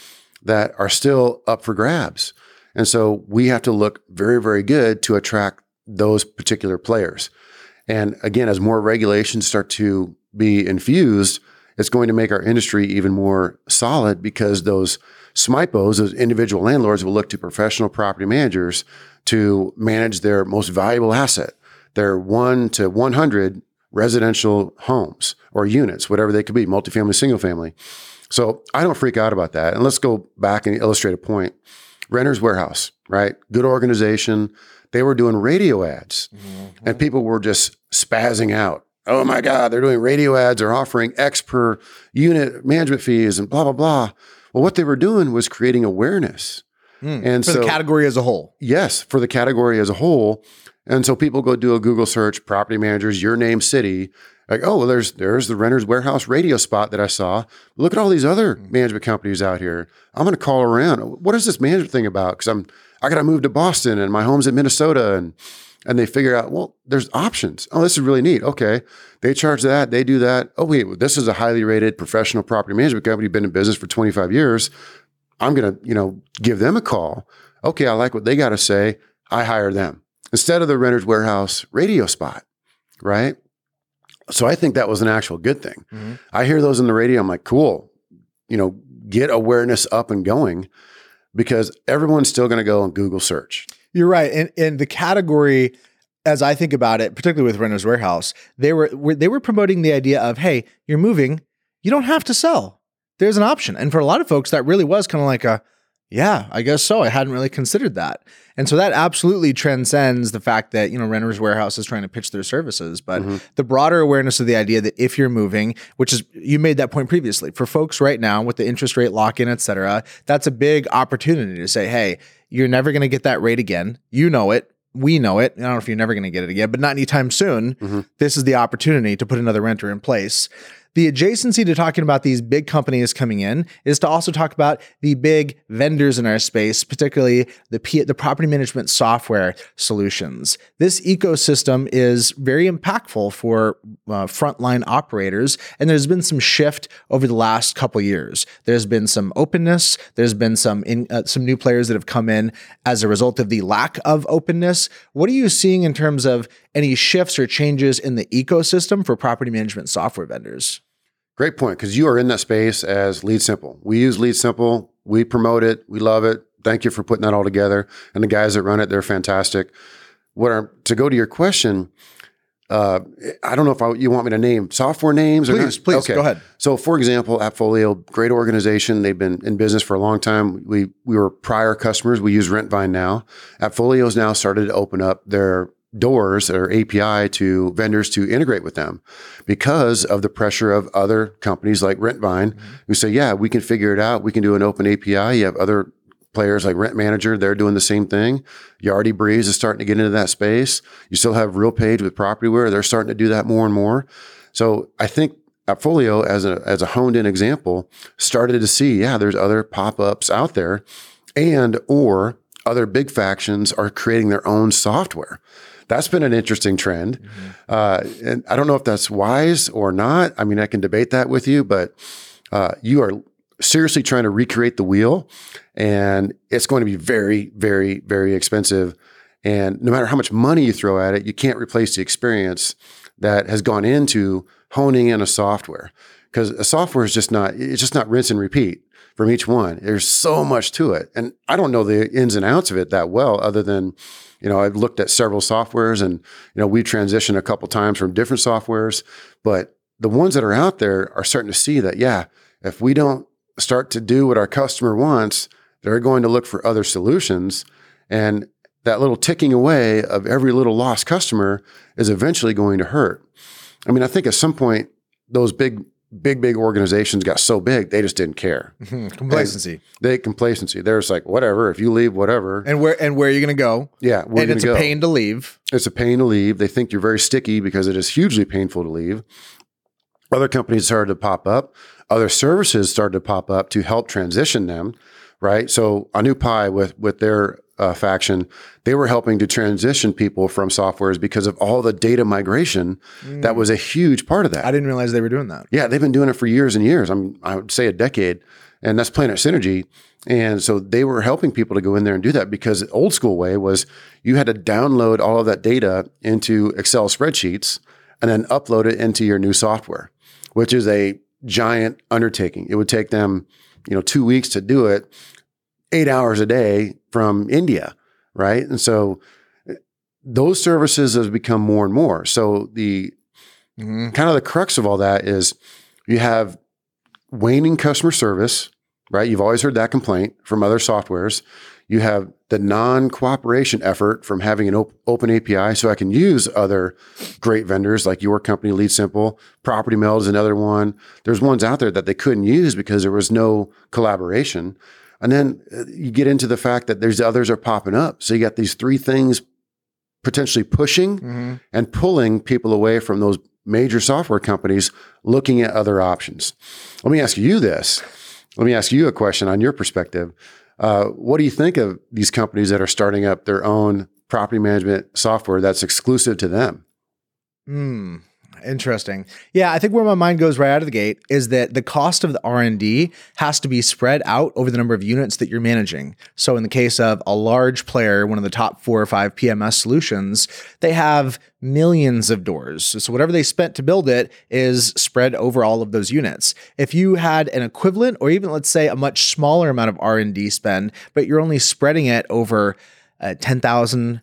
S1: that are still up for grabs. And so we have to look very, very good to attract those particular players. And again, as more regulations start to be infused, it's going to make our industry even more solid because those SMIPOs, those individual landlords, will look to professional property managers to manage their most valuable asset, their one to 100 residential homes or units, whatever they could be, multifamily, single family. So I don't freak out about that. And let's go back and illustrate a point. Renters Warehouse, right? Good organization. They were doing radio ads mm-hmm. and people were just spazzing out. oh my God, they're doing radio ads, they're offering X per unit management fees and blah, blah, blah. Well, what they were doing was creating awareness. And
S2: For
S1: so,
S2: the category as a whole.
S1: yes, for the category as a whole. And so people go do a Google search, property managers, your name city. Like, oh, well, there's there's the Renters Warehouse radio spot that I saw. Look at all these other mm-hmm. management companies out here. I'm going to call around. What is this management thing about? Because I'm I got to move to Boston and my home's in Minnesota, and and they figure out, well, there's options. Oh, this is really neat. Okay, they charge that, they do that. Oh, wait, this is a highly rated professional property management company, been in business for 25 years. I'm going to, you know, give them a call. Okay, I like what they got to say. I hire them instead of the Renters Warehouse radio spot, right? So I think that was an actual good thing.
S2: Mhm.
S1: I hear those in the radio. I'm like, cool, you know, get awareness up and going because everyone's still going to go and Google search.
S2: You're right. And and the category, as I think about it, particularly with Renters Warehouse, they were, were they were promoting the idea of, hey, you're moving, you don't have to sell. There's an option. And for a lot of folks, that really was kind of like a, yeah, I guess so. I hadn't really considered that. And so that absolutely transcends the fact that, you know, Renters Warehouse is trying to pitch their services. But mm-hmm. the broader awareness of the idea that if you're moving, which is, you made that point previously, for folks right now with the interest rate lock in, et cetera, that's a big opportunity to say, hey, you're never going to get that rate again. You know it. We know it. I don't know if you're never going to get it again, but not anytime soon. Mm-hmm. This is the opportunity to put another renter in place. The adjacency to talking about these big companies coming in is to also talk about the big vendors in our space, particularly the P- the property management software solutions. This ecosystem is very impactful for uh, frontline operators, and there's been some shift over the last couple years. There's been some openness. There's been some in, uh, some new players that have come in as a result of the lack of openness. What are you seeing in terms of any shifts or changes in the ecosystem for property management software vendors?
S1: Great point, because you are in that space as LeadSimple. We use LeadSimple. We promote it. We love it. Thank you for putting that all together. And the guys that run it, they're fantastic. What are, to go to your question, uh, I don't know if I, you want me to name software names. or not.
S2: Please, please, go ahead.
S1: So, for example, Appfolio, great organization. They've been in business for a long time. We we were prior customers. We use Rentvine now. Appfolio's now started to open up their doors or API to vendors to integrate with them because of the pressure of other companies like Rentvine mm-hmm. who say, yeah, we can figure it out. We can do an open API. You have other players like Rent Manager, they're doing the same thing. Yardi Breeze is starting to get into that space. You still have RealPage with Propertyware. They're starting to do that more and more. So I think Appfolio, as a as a honed in example, started to see, yeah, there's other pop-ups out there and or other big factions are creating their own software. That's been an interesting trend. Uh, and I don't know if that's wise or not. I mean, I can debate that with you, but uh, you are seriously trying to recreate the wheel, and it's going to be very, very, very expensive. And no matter how much money you throw at it, you can't replace the experience that has gone into honing in a software because a software is just not it's just not rinse and repeat from each one. There's so much to it, and I don't know the ins and outs of it that well, other than you know I've looked at several softwares, and you know we transitioned a couple times from different softwares, but the ones that are out there are starting to see that yeah, if we don't start to do what our customer wants, they're going to look for other solutions, and that little ticking away of every little lost customer is eventually going to hurt. I mean, I think at some point those big, big, big organizations got so big they just didn't care. Mm-hmm.
S2: Complacency.
S1: They complacency. They're just like, whatever. If you leave, whatever.
S2: And where and where are you going to go?
S1: yeah,
S2: and it's
S1: go.
S2: a pain to leave.
S1: It's a pain to leave. They think you're very sticky because it is hugely painful to leave. Other companies started to pop up. Other services started to pop up to help transition them, right? So a new pie with with their uh, faction, they were helping to transition people from softwares because of all the data migration. That was a huge part of that.
S2: I didn't realize they were doing that.
S1: Yeah, they've been doing it for years and years. I'm I would say a decade, and that's Planet Synergy. And so they were helping people to go in there and do that because the old school way was you had to download all of that data into Excel spreadsheets and then upload it into your new software, which is a giant undertaking. It would take them, you know, two weeks to do it, eight hours a day from India, right? And so those services have become more and more. So the
S2: Mhm.
S1: kind of the crux of all that is you have waning customer service, right? You've always heard that complaint from other softwares. You have the non cooperation effort from having an op- open API. So I can use other great vendors like your company, LeadSimple. Property Meld is another one. There's ones out there that they couldn't use because there was no collaboration. And then uh, you get into the fact that there's others are popping up. So you got these three things potentially pushing
S2: Mm-hmm.
S1: and pulling people away from those major software companies looking at other options. Let me ask you this. Let me ask you a question on your perspective. Uh, what do you think of these companies that are starting up their own property management software that's exclusive to them?
S2: Hmm. Interesting. Yeah, I think where my mind goes right out of the gate is that the cost of the R&D has to be spread out over the number of units that you're managing. So in the case of a large player, one of the top 4 or 5 PMS solutions, they have millions of doors. So whatever they spent to build it is spread over all of those units. If you had an equivalent or even let's say a much smaller amount of R&D spend, but you're only spreading it over uh, 10,000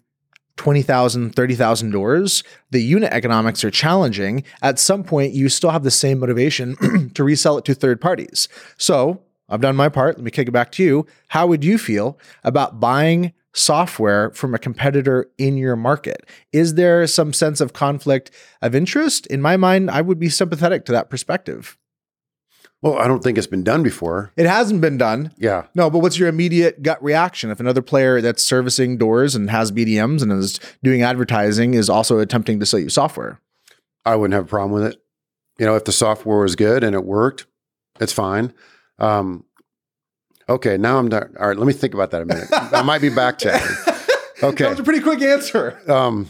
S2: 20,000, 30,000 doors, the unit economics are challenging. At some point, you still have the same motivation to resell it to third parties. So I've done my part. Let me kick it back to you. How would you feel about buying software from a competitor in your market? Is there some sense of conflict of interest? In my mind, I would be sympathetic to that perspective.
S1: Well, I don't think it's been done before.
S2: It hasn't been done.
S1: Yeah.
S2: No, but what's your immediate gut reaction if another player that's servicing doors and has BDMs and is doing advertising is also attempting to sell you software?
S1: I wouldn't have a problem with it. You know, if the software was good and it worked, it's fine. Um, okay, now I'm done. All right, let me think about that a minute. I might be backtracking. Okay.
S2: That was a pretty quick answer.
S1: um,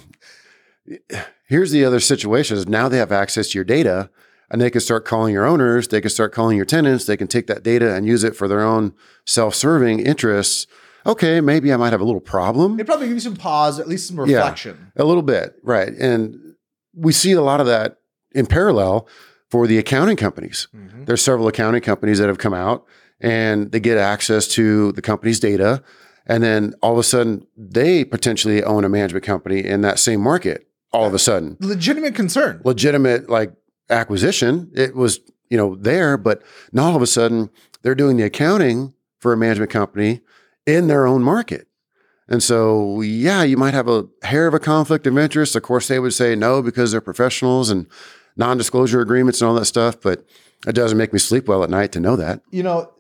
S1: here's the other situation is now they have access to your data and they can start calling your owners they can start calling your tenants they can take that data and use it for their own self-serving interests okay maybe i might have a little problem
S2: It probably gives you some pause, at least some
S1: Yeah.
S2: reflection.
S1: a little bit right and we see a lot of that in parallel for the accounting companies
S2: Mhm.
S1: there's several accounting companies that have come out and they get access to the company's data and then all of a sudden they potentially own a management company in that same market all of a sudden
S2: Legitimate concern.
S1: legitimate like acquisition it was you know there but now all of a sudden they're doing the accounting for a management company in their own market. And so yeah you might have a hair of a conflict of interest. Of course they would say no because they're professionals and non-disclosure agreements and all that stuff but it doesn't make me sleep well at night to know that.
S2: You know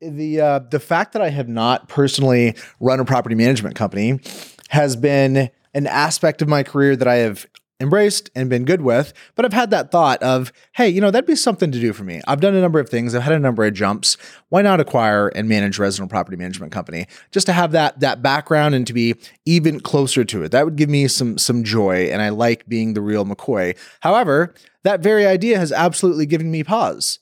S2: the uh, the fact that I have not personally run a property management company has been an aspect of my career that I have embraced and been good with but I've had that thought of hey you know that'd be something to do for me. I've done a number of things. I've had a number of jumps. Why not acquire and manage resident property management company? Just to have that that background and to be even closer to it. That would give me some some joy and I like being the real McCoy. However that very idea has absolutely given me pause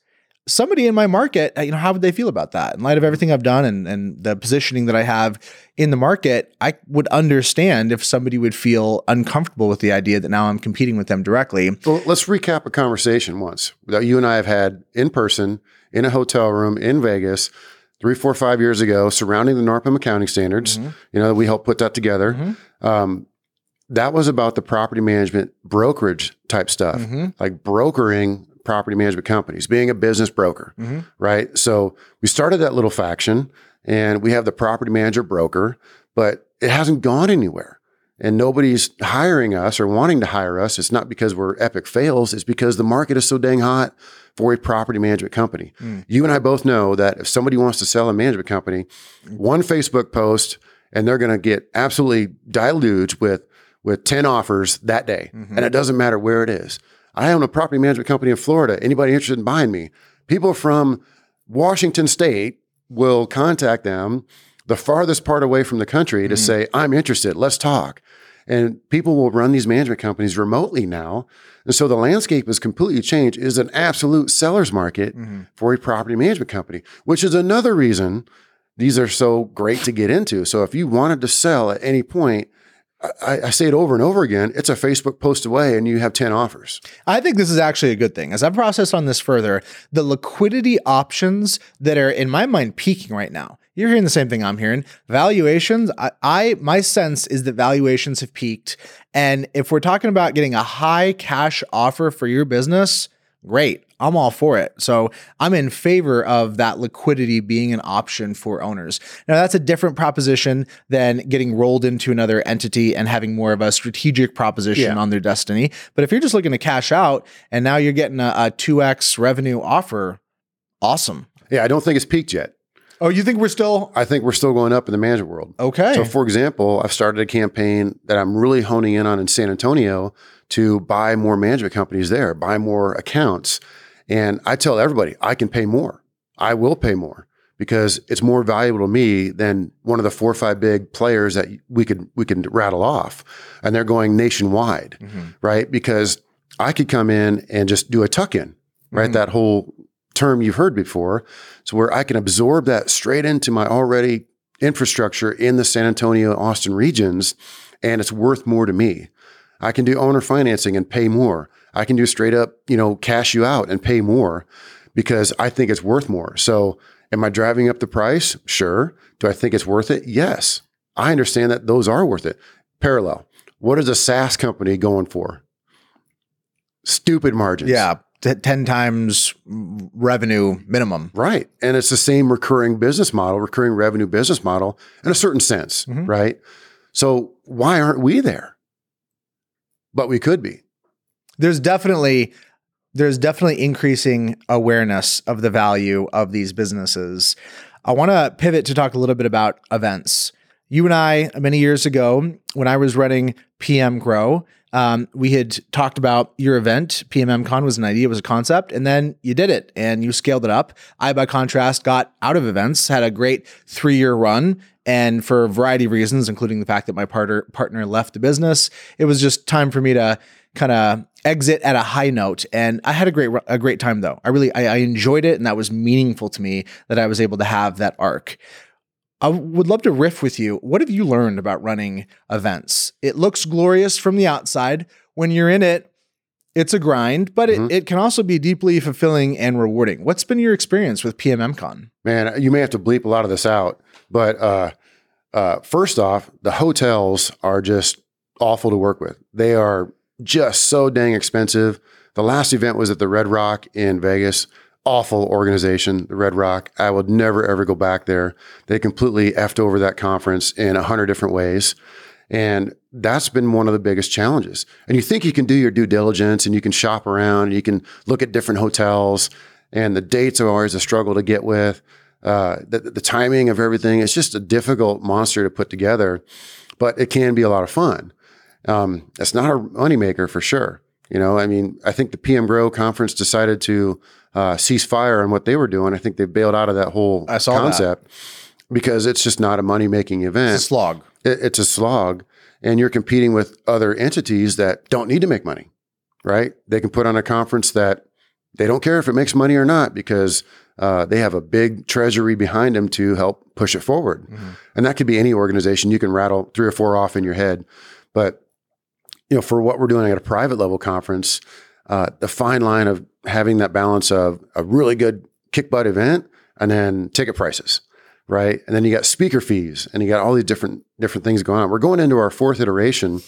S2: somebody in my market, uh, you know, how would they feel about that? In light of everything I've done and, and the positioning that I have in the market, I would understand if somebody would feel uncomfortable with the idea that now I'm competing with them directly.
S1: Well, let's recap a conversation once that you and I have had in person in a hotel room in Vegas three, four, five years ago surrounding the NARPM accounting standards.
S2: Mm-hmm.
S1: You know, we helped put that together. Um, that was about the property management brokerage type stuff,
S2: Mm-hmm.
S1: like brokering property management companies, being a business broker,
S2: Mm-hmm.
S1: right? So we started that little faction and we have the property manager broker, but it hasn't gone anywhere and nobody's hiring us or wanting to hire us, it's not because we're epic fails. It's because the market is so dang hot for a property management company. You and I both know that if somebody wants to sell a management company, one Facebook post and they're going to get absolutely deluged with with 10 offers that day. And it doesn't matter where it is. I own a property management company in Florida. Anybody interested in buying me? People from Washington State will contact them the farthest part away from the country to mm-hmm. say, I'm interested, let's talk. And people will run these management companies remotely now. And so the landscape has completely changed. It is an absolute seller's market mm-hmm. for a property management company, which is another reason these are so great to get into. So if you wanted to sell at any point, I, I say it over and over again, it's a Facebook post away and you have 10 offers.
S2: I think this is actually a good thing. As I've processed on this further, the liquidity options that are in my mind peaking right now. You're hearing the same thing I'm hearing. Valuations, I, I my sense is that valuations have peaked. And if we're talking about getting a high cash offer for your business, great. I'm all for it. So I'm in favor of that liquidity being an option for owners. Now that's a different proposition than getting rolled into another entity and having more of a strategic proposition
S1: Yeah.
S2: on their destiny. But if you're just looking to cash out and now you're getting a, a 2x revenue offer, awesome.
S1: Yeah, I don't think it's peaked yet.
S2: Oh, you think we're still
S1: I think we're still going up in the management world.
S2: okay?
S1: So, for example, I've started a campaign that I'm really honing in on in San Antonio to buy more management companies there, buy more accounts. And I tell everybody, I can pay more. I will pay more because it's more valuable to me than one of the four or five big players that we could we can rattle off. And they're going nationwide, mm-hmm. right? Because I could come in and just do a tuck in, right? Mm-hmm. That whole term you've heard before. So where I can absorb that straight into my already infrastructure in the San Antonio, Austin regions, and it's worth more to me. I can do owner financing and pay more. I can do straight up, you know, cash you out and pay more because I think it's worth more. So am I driving up the price? Sure. Do I think it's worth it? Yes. I understand that those are worth it. Parallel. What is a SaaS company going for? Stupid margins.
S2: yeah, t- 10 times revenue minimum.
S1: Right. And it's the same recurring business model, recurring revenue business model in a certain sense,
S2: Mhm.
S1: right? So why aren't we there? But we could be.
S2: There's definitely there's definitely increasing awareness of the value of these businesses. I want to pivot to talk a little bit about events. You and I, many years ago, when I was running PM Grow, um, we had talked about your event. PMM Con was an idea, it was a concept, and then you did it and you scaled it up. I, by contrast, got out of events, had a great three year run, and for a variety of reasons, including the fact that my partner partner left the business, it was just time for me to kind of exit at a high note. And I had a great a great time though. I really I, I enjoyed it, and that was meaningful to me that I was able to have that arc. I would love to riff with you. What have you learned about running events? It looks glorious from the outside. When you're in it, it's a grind, but it,
S1: Mhm.
S2: it can also be deeply fulfilling and rewarding. What's been your experience with PMMCon?
S1: Man, you may have to bleep a lot of this out, but uh, uh, first off, the hotels are just awful to work with. They are just so dang expensive. The last event was at the Red Rock in Vegas. Awful organization, the Red Rock. I would never ever go back there. They completely effed over that conference in a hundred different ways. And that's been one of the biggest challenges. And you think you can do your due diligence and you can shop around and you can look at different hotels and the dates are always a struggle to get with. Uh, the, the timing of everything, it's just a difficult monster to put together, but it can be a lot of fun. Um, it's not a moneymaker for sure. You know, I mean, I think the PM Grow conference decided to uh, cease fire on what they were doing. I think they bailed out of that whole
S2: saw that.
S1: concept because it's just not a money making event
S2: It's a slog.
S1: it, it's a slog and you're competing with other entities that don't need to make money right they can put on a conference that they don't care if it makes money or not because uh, they have a big treasury behind them to help push it forward and that could be any organization you can rattle three or four off in your head but you know for what we're doing at a private level conference uh, the fine line of having that balance of a really good kick butt event and then ticket prices right? And then you got speaker fees and you got all these different different things going on. We're going into our fourth iteration,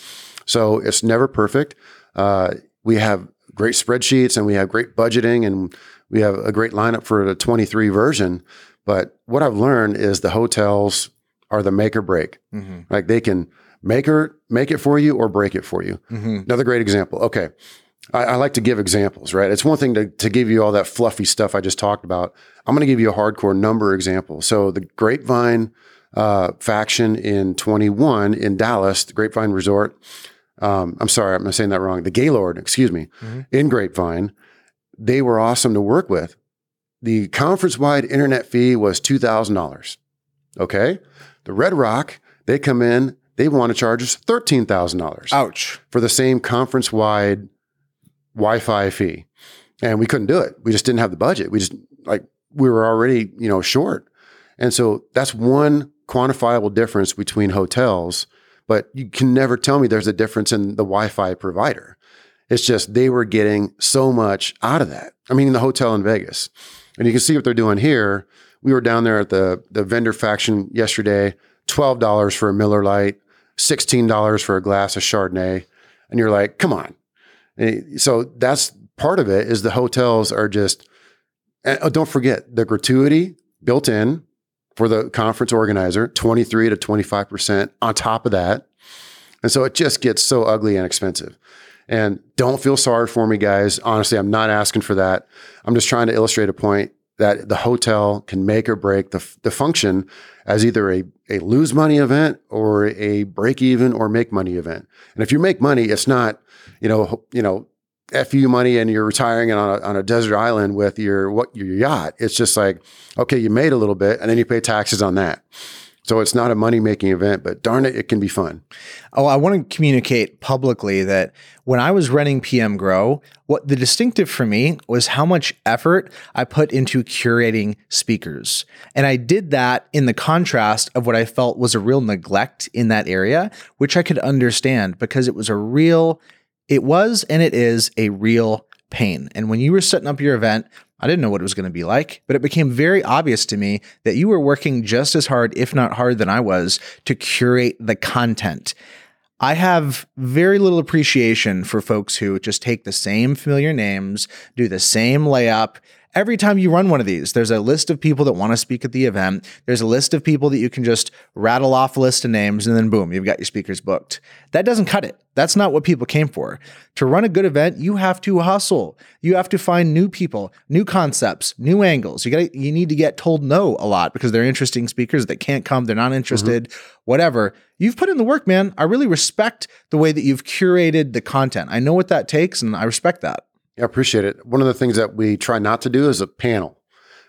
S1: so it's never perfect. Uh, we have great spreadsheets and we have great budgeting and we have a great lineup for the 23 version. But what I've learned is the hotels are the make or break.
S2: Mm-hmm.
S1: Like they can make or make it for you or break it for you.
S2: Mm-hmm.
S1: Another great example. Okay. I, I like to give examples, right? It's one thing to, to give you all that fluffy stuff I just talked about. I'm going to give you a hardcore number example. So the Grapevine uh, faction in 21 in Dallas, the Grapevine Resort. Um, I'm sorry, I'm saying that wrong. The Gaylord, excuse me,
S2: Mhm.
S1: in Grapevine, they were awesome to work with. The conference wide internet fee was $2,000. Okay. The Red Rock, they come in, they want to charge us $13,000
S2: Ouch.
S1: for the same conference wide Wi Fi fee. And we couldn't do it. We just didn't have the budget. We just like we were already, you know, short. And so that's one quantifiable difference between hotels, but you can never tell me there's a difference in the Wi Fi provider. It's just they were getting so much out of that. I mean, the hotel in Vegas. And you can see what they're doing here. We were down there at the, the vendor faction yesterday, $12 for a Miller Lite, $16 for a glass of Chardonnay. And you're like, come on. And So that's part of it is the hotels are just, and oh, don't forget the gratuity built in for the conference organizer, 23 to 25% on top of that. And so it just gets so ugly and expensive. And don't feel sorry for me, guys. Honestly, I'm not asking for that. I'm just trying to illustrate a point that the hotel can make or break the, the function as either a, a lose money event or a break even or make money event. And if you make money, it's not, you know, you know, FU money and you're retiring on a, on a desert island with your what your yacht. It's just like, okay, you made a little bit and then you pay taxes on that. So it's not a money making event, but darn it, it can be fun.
S2: Oh, I want to communicate publicly that when I was running PM Grow, what the distinctive for me was how much effort I put into curating speakers. And I did that in the contrast of what I felt was a real neglect in that area, which I could understand because it was a real, it was and it is a real pain. And when you were setting up your event, I didn't know what it was going to be like, but it became very obvious to me that you were working just as hard, if not harder than I was, to curate the content. I have very little appreciation for folks who just take the same familiar names, do the same layup, every time you run one of these, there's a list of people that want to speak at the event. There's a list of people that you can just rattle off a list of names and then boom, you've got your speakers booked. That doesn't cut it. That's not what people came for. To run a good event, you have to hustle. You have to find new people, new concepts, new angles. You got you need to get told no a lot because they're interesting speakers that can't come, they're not interested, mm-hmm. whatever. You've put in the work, man. I really respect the way that you've curated the content. I know what that takes and I respect that.
S1: I appreciate it. One of the things that we try not to do is a panel.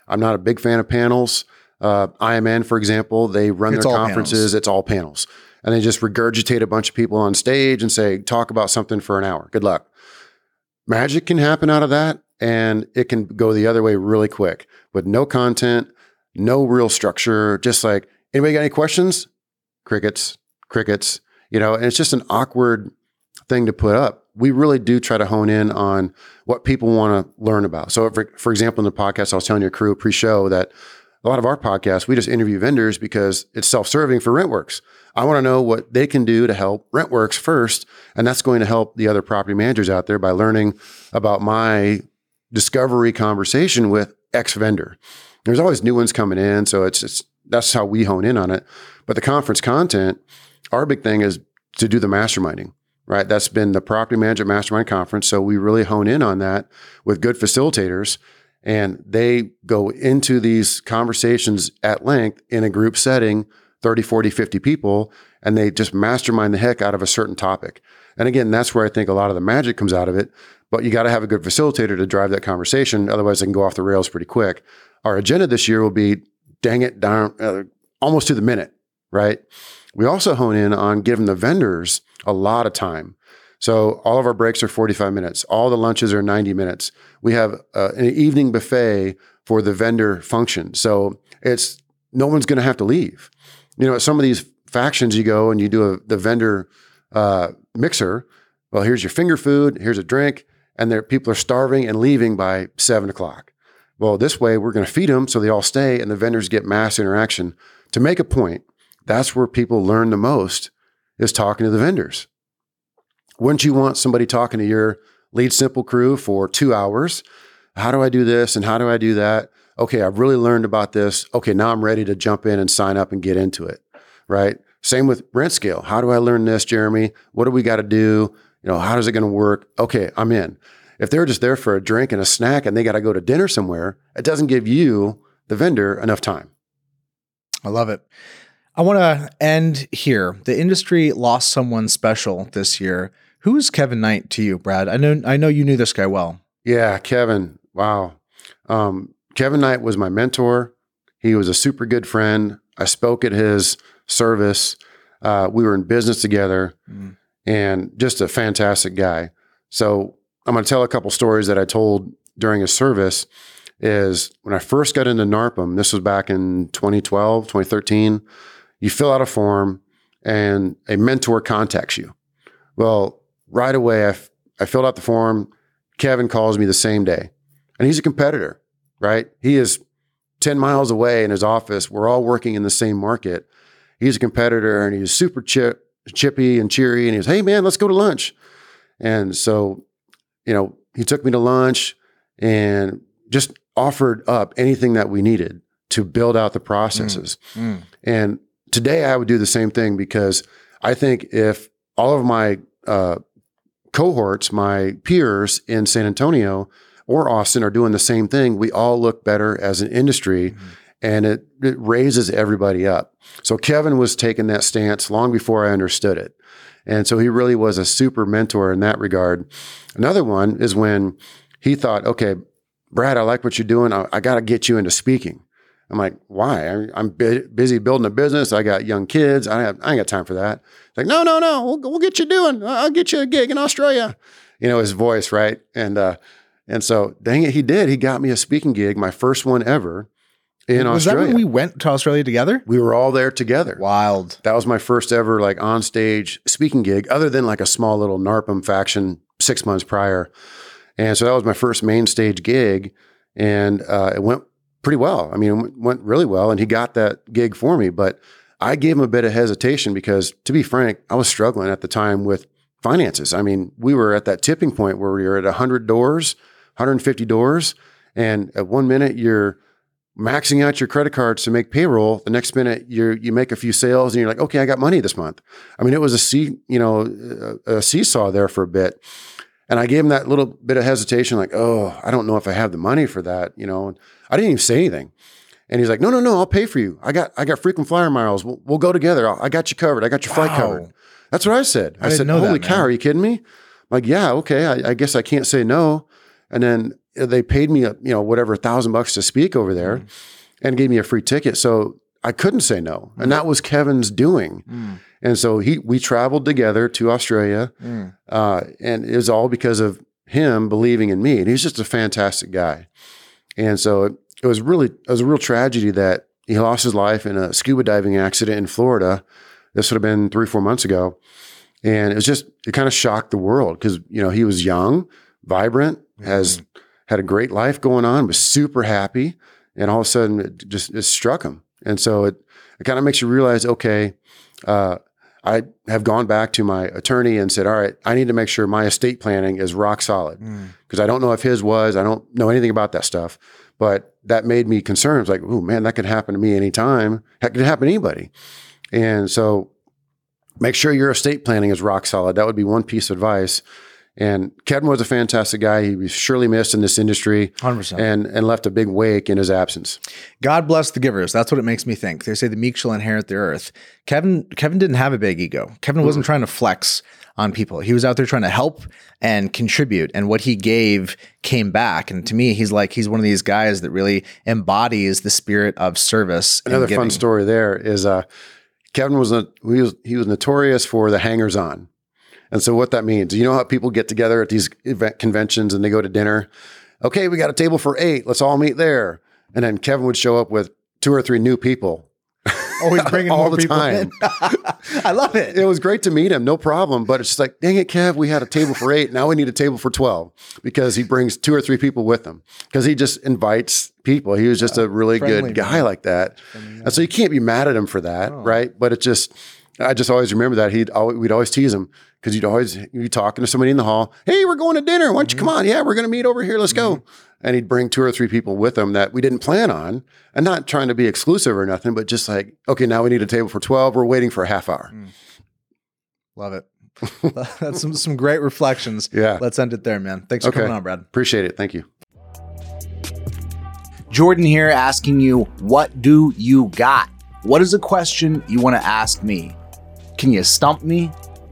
S1: I'm not a big fan of panels. Uh, IMN, for example, they run it's their conferences. Panels. It's all panels, and they just regurgitate a bunch of people on stage and say, "Talk about something for an hour." Good luck. Magic can happen out of that, and it can go the other way really quick with no content, no real structure. Just like anybody got any questions? Crickets, crickets. You know, and it's just an awkward thing to put up we really do try to hone in on what people want to learn about. So, for, for example, in the podcast, I was telling your crew pre show that a lot of our podcasts, we just interview vendors because it's self serving for Rentwerx. I want to know what they can do to help Rentwerx first. And that's going to help the other property managers out there by learning about my discovery conversation with X vendor. There's always new ones coming in. So, it's, it's that's how we hone in on it. But the conference content, our big thing is to do the masterminding right? That's been the property management mastermind conference. So we really hone in on that with good facilitators. And they go into these conversations at length in a group setting, 30, 40, 50 people, and they just mastermind the heck out of a certain topic. And again, that's where I think a lot of the magic comes out of it. But you got to have a good facilitator to drive that conversation. Otherwise, they can go off the rails pretty quick. Our agenda this year will be dang it darn, uh, almost to the minute, right? We also hone in on giving the vendors a lot of time. So all of our breaks are 45 minutes. All the lunches are 90 minutes. We have uh, an evening buffet for the vendor function. So it's no one's going to have to leave. You know, some of these factions, you go and you do a, the vendor uh, mixer. Well, here's your finger food. Here's a drink, and there people are starving and leaving by seven o'clock. Well, this way we're going to feed them so they all stay, and the vendors get mass interaction. To make a point, that's where people learn the most is talking to the vendors. Wouldn't you want somebody talking to your LeadSimple crew for two hours? How do I do this and how do I do that? Okay, I've really learned about this. Okay, now I'm ready to jump in and sign up and get into it. Right. Same with rent scale. How do I learn this, Jeremy? What do we got to do? You know, how is it going to work? Okay, I'm in. If they're just there for a drink and a snack and they got to go to dinner somewhere, it doesn't give you, the vendor, enough time.
S2: I love it. I want to end here. The industry lost someone special this year. Who is Kevin Knight to you, Brad? I know I know you knew this guy well.
S1: Yeah, Kevin. Wow. Um, Kevin Knight was my mentor. He was a super good friend. I spoke at his service. Uh, we were in business together, mm. and just a fantastic guy. So I'm going to tell a couple stories that I told during his service. Is when I first got into NARPM. This was back in 2012, 2013 you fill out a form and a mentor contacts you. Well, right away, I, f- I filled out the form. Kevin calls me the same day, and he's a competitor, right? He is 10 miles away in his office. We're all working in the same market. He's a competitor and he's super chip, chippy and cheery. And he's, hey, man, let's go to lunch. And so, you know, he took me to lunch and just offered up anything that we needed to build out the processes.
S2: Mm.
S1: And today I would do the same thing because I think if all of my uh, cohorts, my peers in San Antonio or Austin are doing the same thing, we all look better as an industry and it, it raises everybody up. So Kevin was taking that stance long before I understood it. And so he really was a super mentor in that regard. Another one is when he thought, okay, Brad, I like what you're doing. I, I got to get you into speaking. I'm like, why? I'm bu- busy building a business. I got young kids. I, have, I ain't got time for that. It's like, no, no, no. We'll, we'll get you doing. I'll get you a gig in Australia. You know, his voice, right? And uh, and so, dang it, he did. He got me a speaking gig, my first one ever in
S2: Was
S1: Australia.
S2: that when we went to Australia together?
S1: we were all there together.
S2: Wild.
S1: That was my first ever like on stage speaking gig, other than like a small little NARPM faction six months prior. And so that was my first main stage gig, and uh, it went pretty well. I mean, it went- went really well, and he got that gig for me. But I gave him a bit of hesitation because, to be frank, I was struggling at the time with finances. I mean, we were at that tipping point where we were at 100 doors, 150 doors, and at one minute you're maxing out your credit cards to make payroll. The next minute you you make a few sales and you're like, okay, I got money this month. I mean, it was a see, you know, a, a seesaw there for a bit. And I gave him that little bit of hesitation, like, oh, I don't know if I have the money for that, you know. I didn't even say anything. And he's like, no, no, no, I'll pay for you. I got I got frequent flyer miles. We'll, we'll go together. I'll, I got you covered. I got your flight
S2: Wow.
S1: covered. That's what I said. I,
S2: I
S1: said,
S2: know that,
S1: holy cow, are you kidding me? I'm like, yeah, okay. I, I guess I can't say no. And then they paid me, a, you know, whatever, a thousand bucks to speak over there
S2: Mm-hmm.
S1: and gave me a free ticket. So I couldn't say no. And that was Kevin's doing.
S2: Mm.
S1: And so he, we traveled together to Australia.
S2: Mm.
S1: Uh, and it was all because of him believing in me. And he's just a fantastic guy. And so it, it was really, it was a real tragedy that he lost his life in a scuba diving accident in Florida. This would have been three, four months ago. And it was just, it kind of shocked the world because, you know, he was young, vibrant, has had a great life going on, was super happy. And all of a sudden it just it struck him. And so it, it kind of makes you realize, okay, uh, I have gone back to my attorney and said, all right, I need to make sure my estate planning is rock solid
S2: Mm.
S1: because I don't know if his was. I don't know anything about that stuff. But that made me concerned. Like, oh man, that could happen to me anytime. That could happen to anybody. And so make sure your estate planning is rock solid. That would be one piece of advice. And Kevin was a fantastic guy. He was surely missed in this industry
S2: 100%.
S1: and, and left a big wake in his absence.
S2: God bless the givers. That's what it makes me think. They say the meek shall inherit the earth. Kevin Kevin didn't have a big ego. Kevin wasn't trying to flex on people. He was out there trying to help and contribute. And what he gave came back. And to me, he's like he's one of these guys that really embodies the spirit of service. and
S1: Another fun story there is uh, Kevin was, a, he was he was notorious for the hangers on. And so what that means, you know how people get together at these event conventions and they go to dinner. Okay, we got a table for eight. Let's all meet there. And then Kevin would show up with two or three new people
S2: Always bringing
S1: all
S2: more
S1: the
S2: people
S1: time.
S2: in. I love it.
S1: It was great to meet him, no problem. But it's just like, dang it, Kev, we had a table for eight. Now we need a table for 12 because he brings two or three people with him because he just invites people. He was just a really
S2: friendly
S1: good guy
S2: man.
S1: like that. And so you can't be mad at him for that,
S2: Oh.
S1: right? But it just, I just always remember that. He'd always, we'd always tease him because you'd always be talking to somebody in the hall. Hey, we're going to dinner. Why don't you come
S2: Mm-hmm.
S1: on? Yeah, we're going to meet over here. Let's go. And he'd bring two or three people with him that we didn't plan on and not trying to be exclusive or nothing, but just like, okay, now we need a table for 12. We're waiting for a half hour.
S2: Love it. That's some, some great reflections.
S1: Yeah.
S2: Let's end it there, man. Thanks for
S1: Okay.
S2: coming on, Brad.
S1: Appreciate it. Thank you.
S4: Jordan here asking you, what do you got? What is a question you want to ask me? Can you stump me?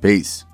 S4: Peace.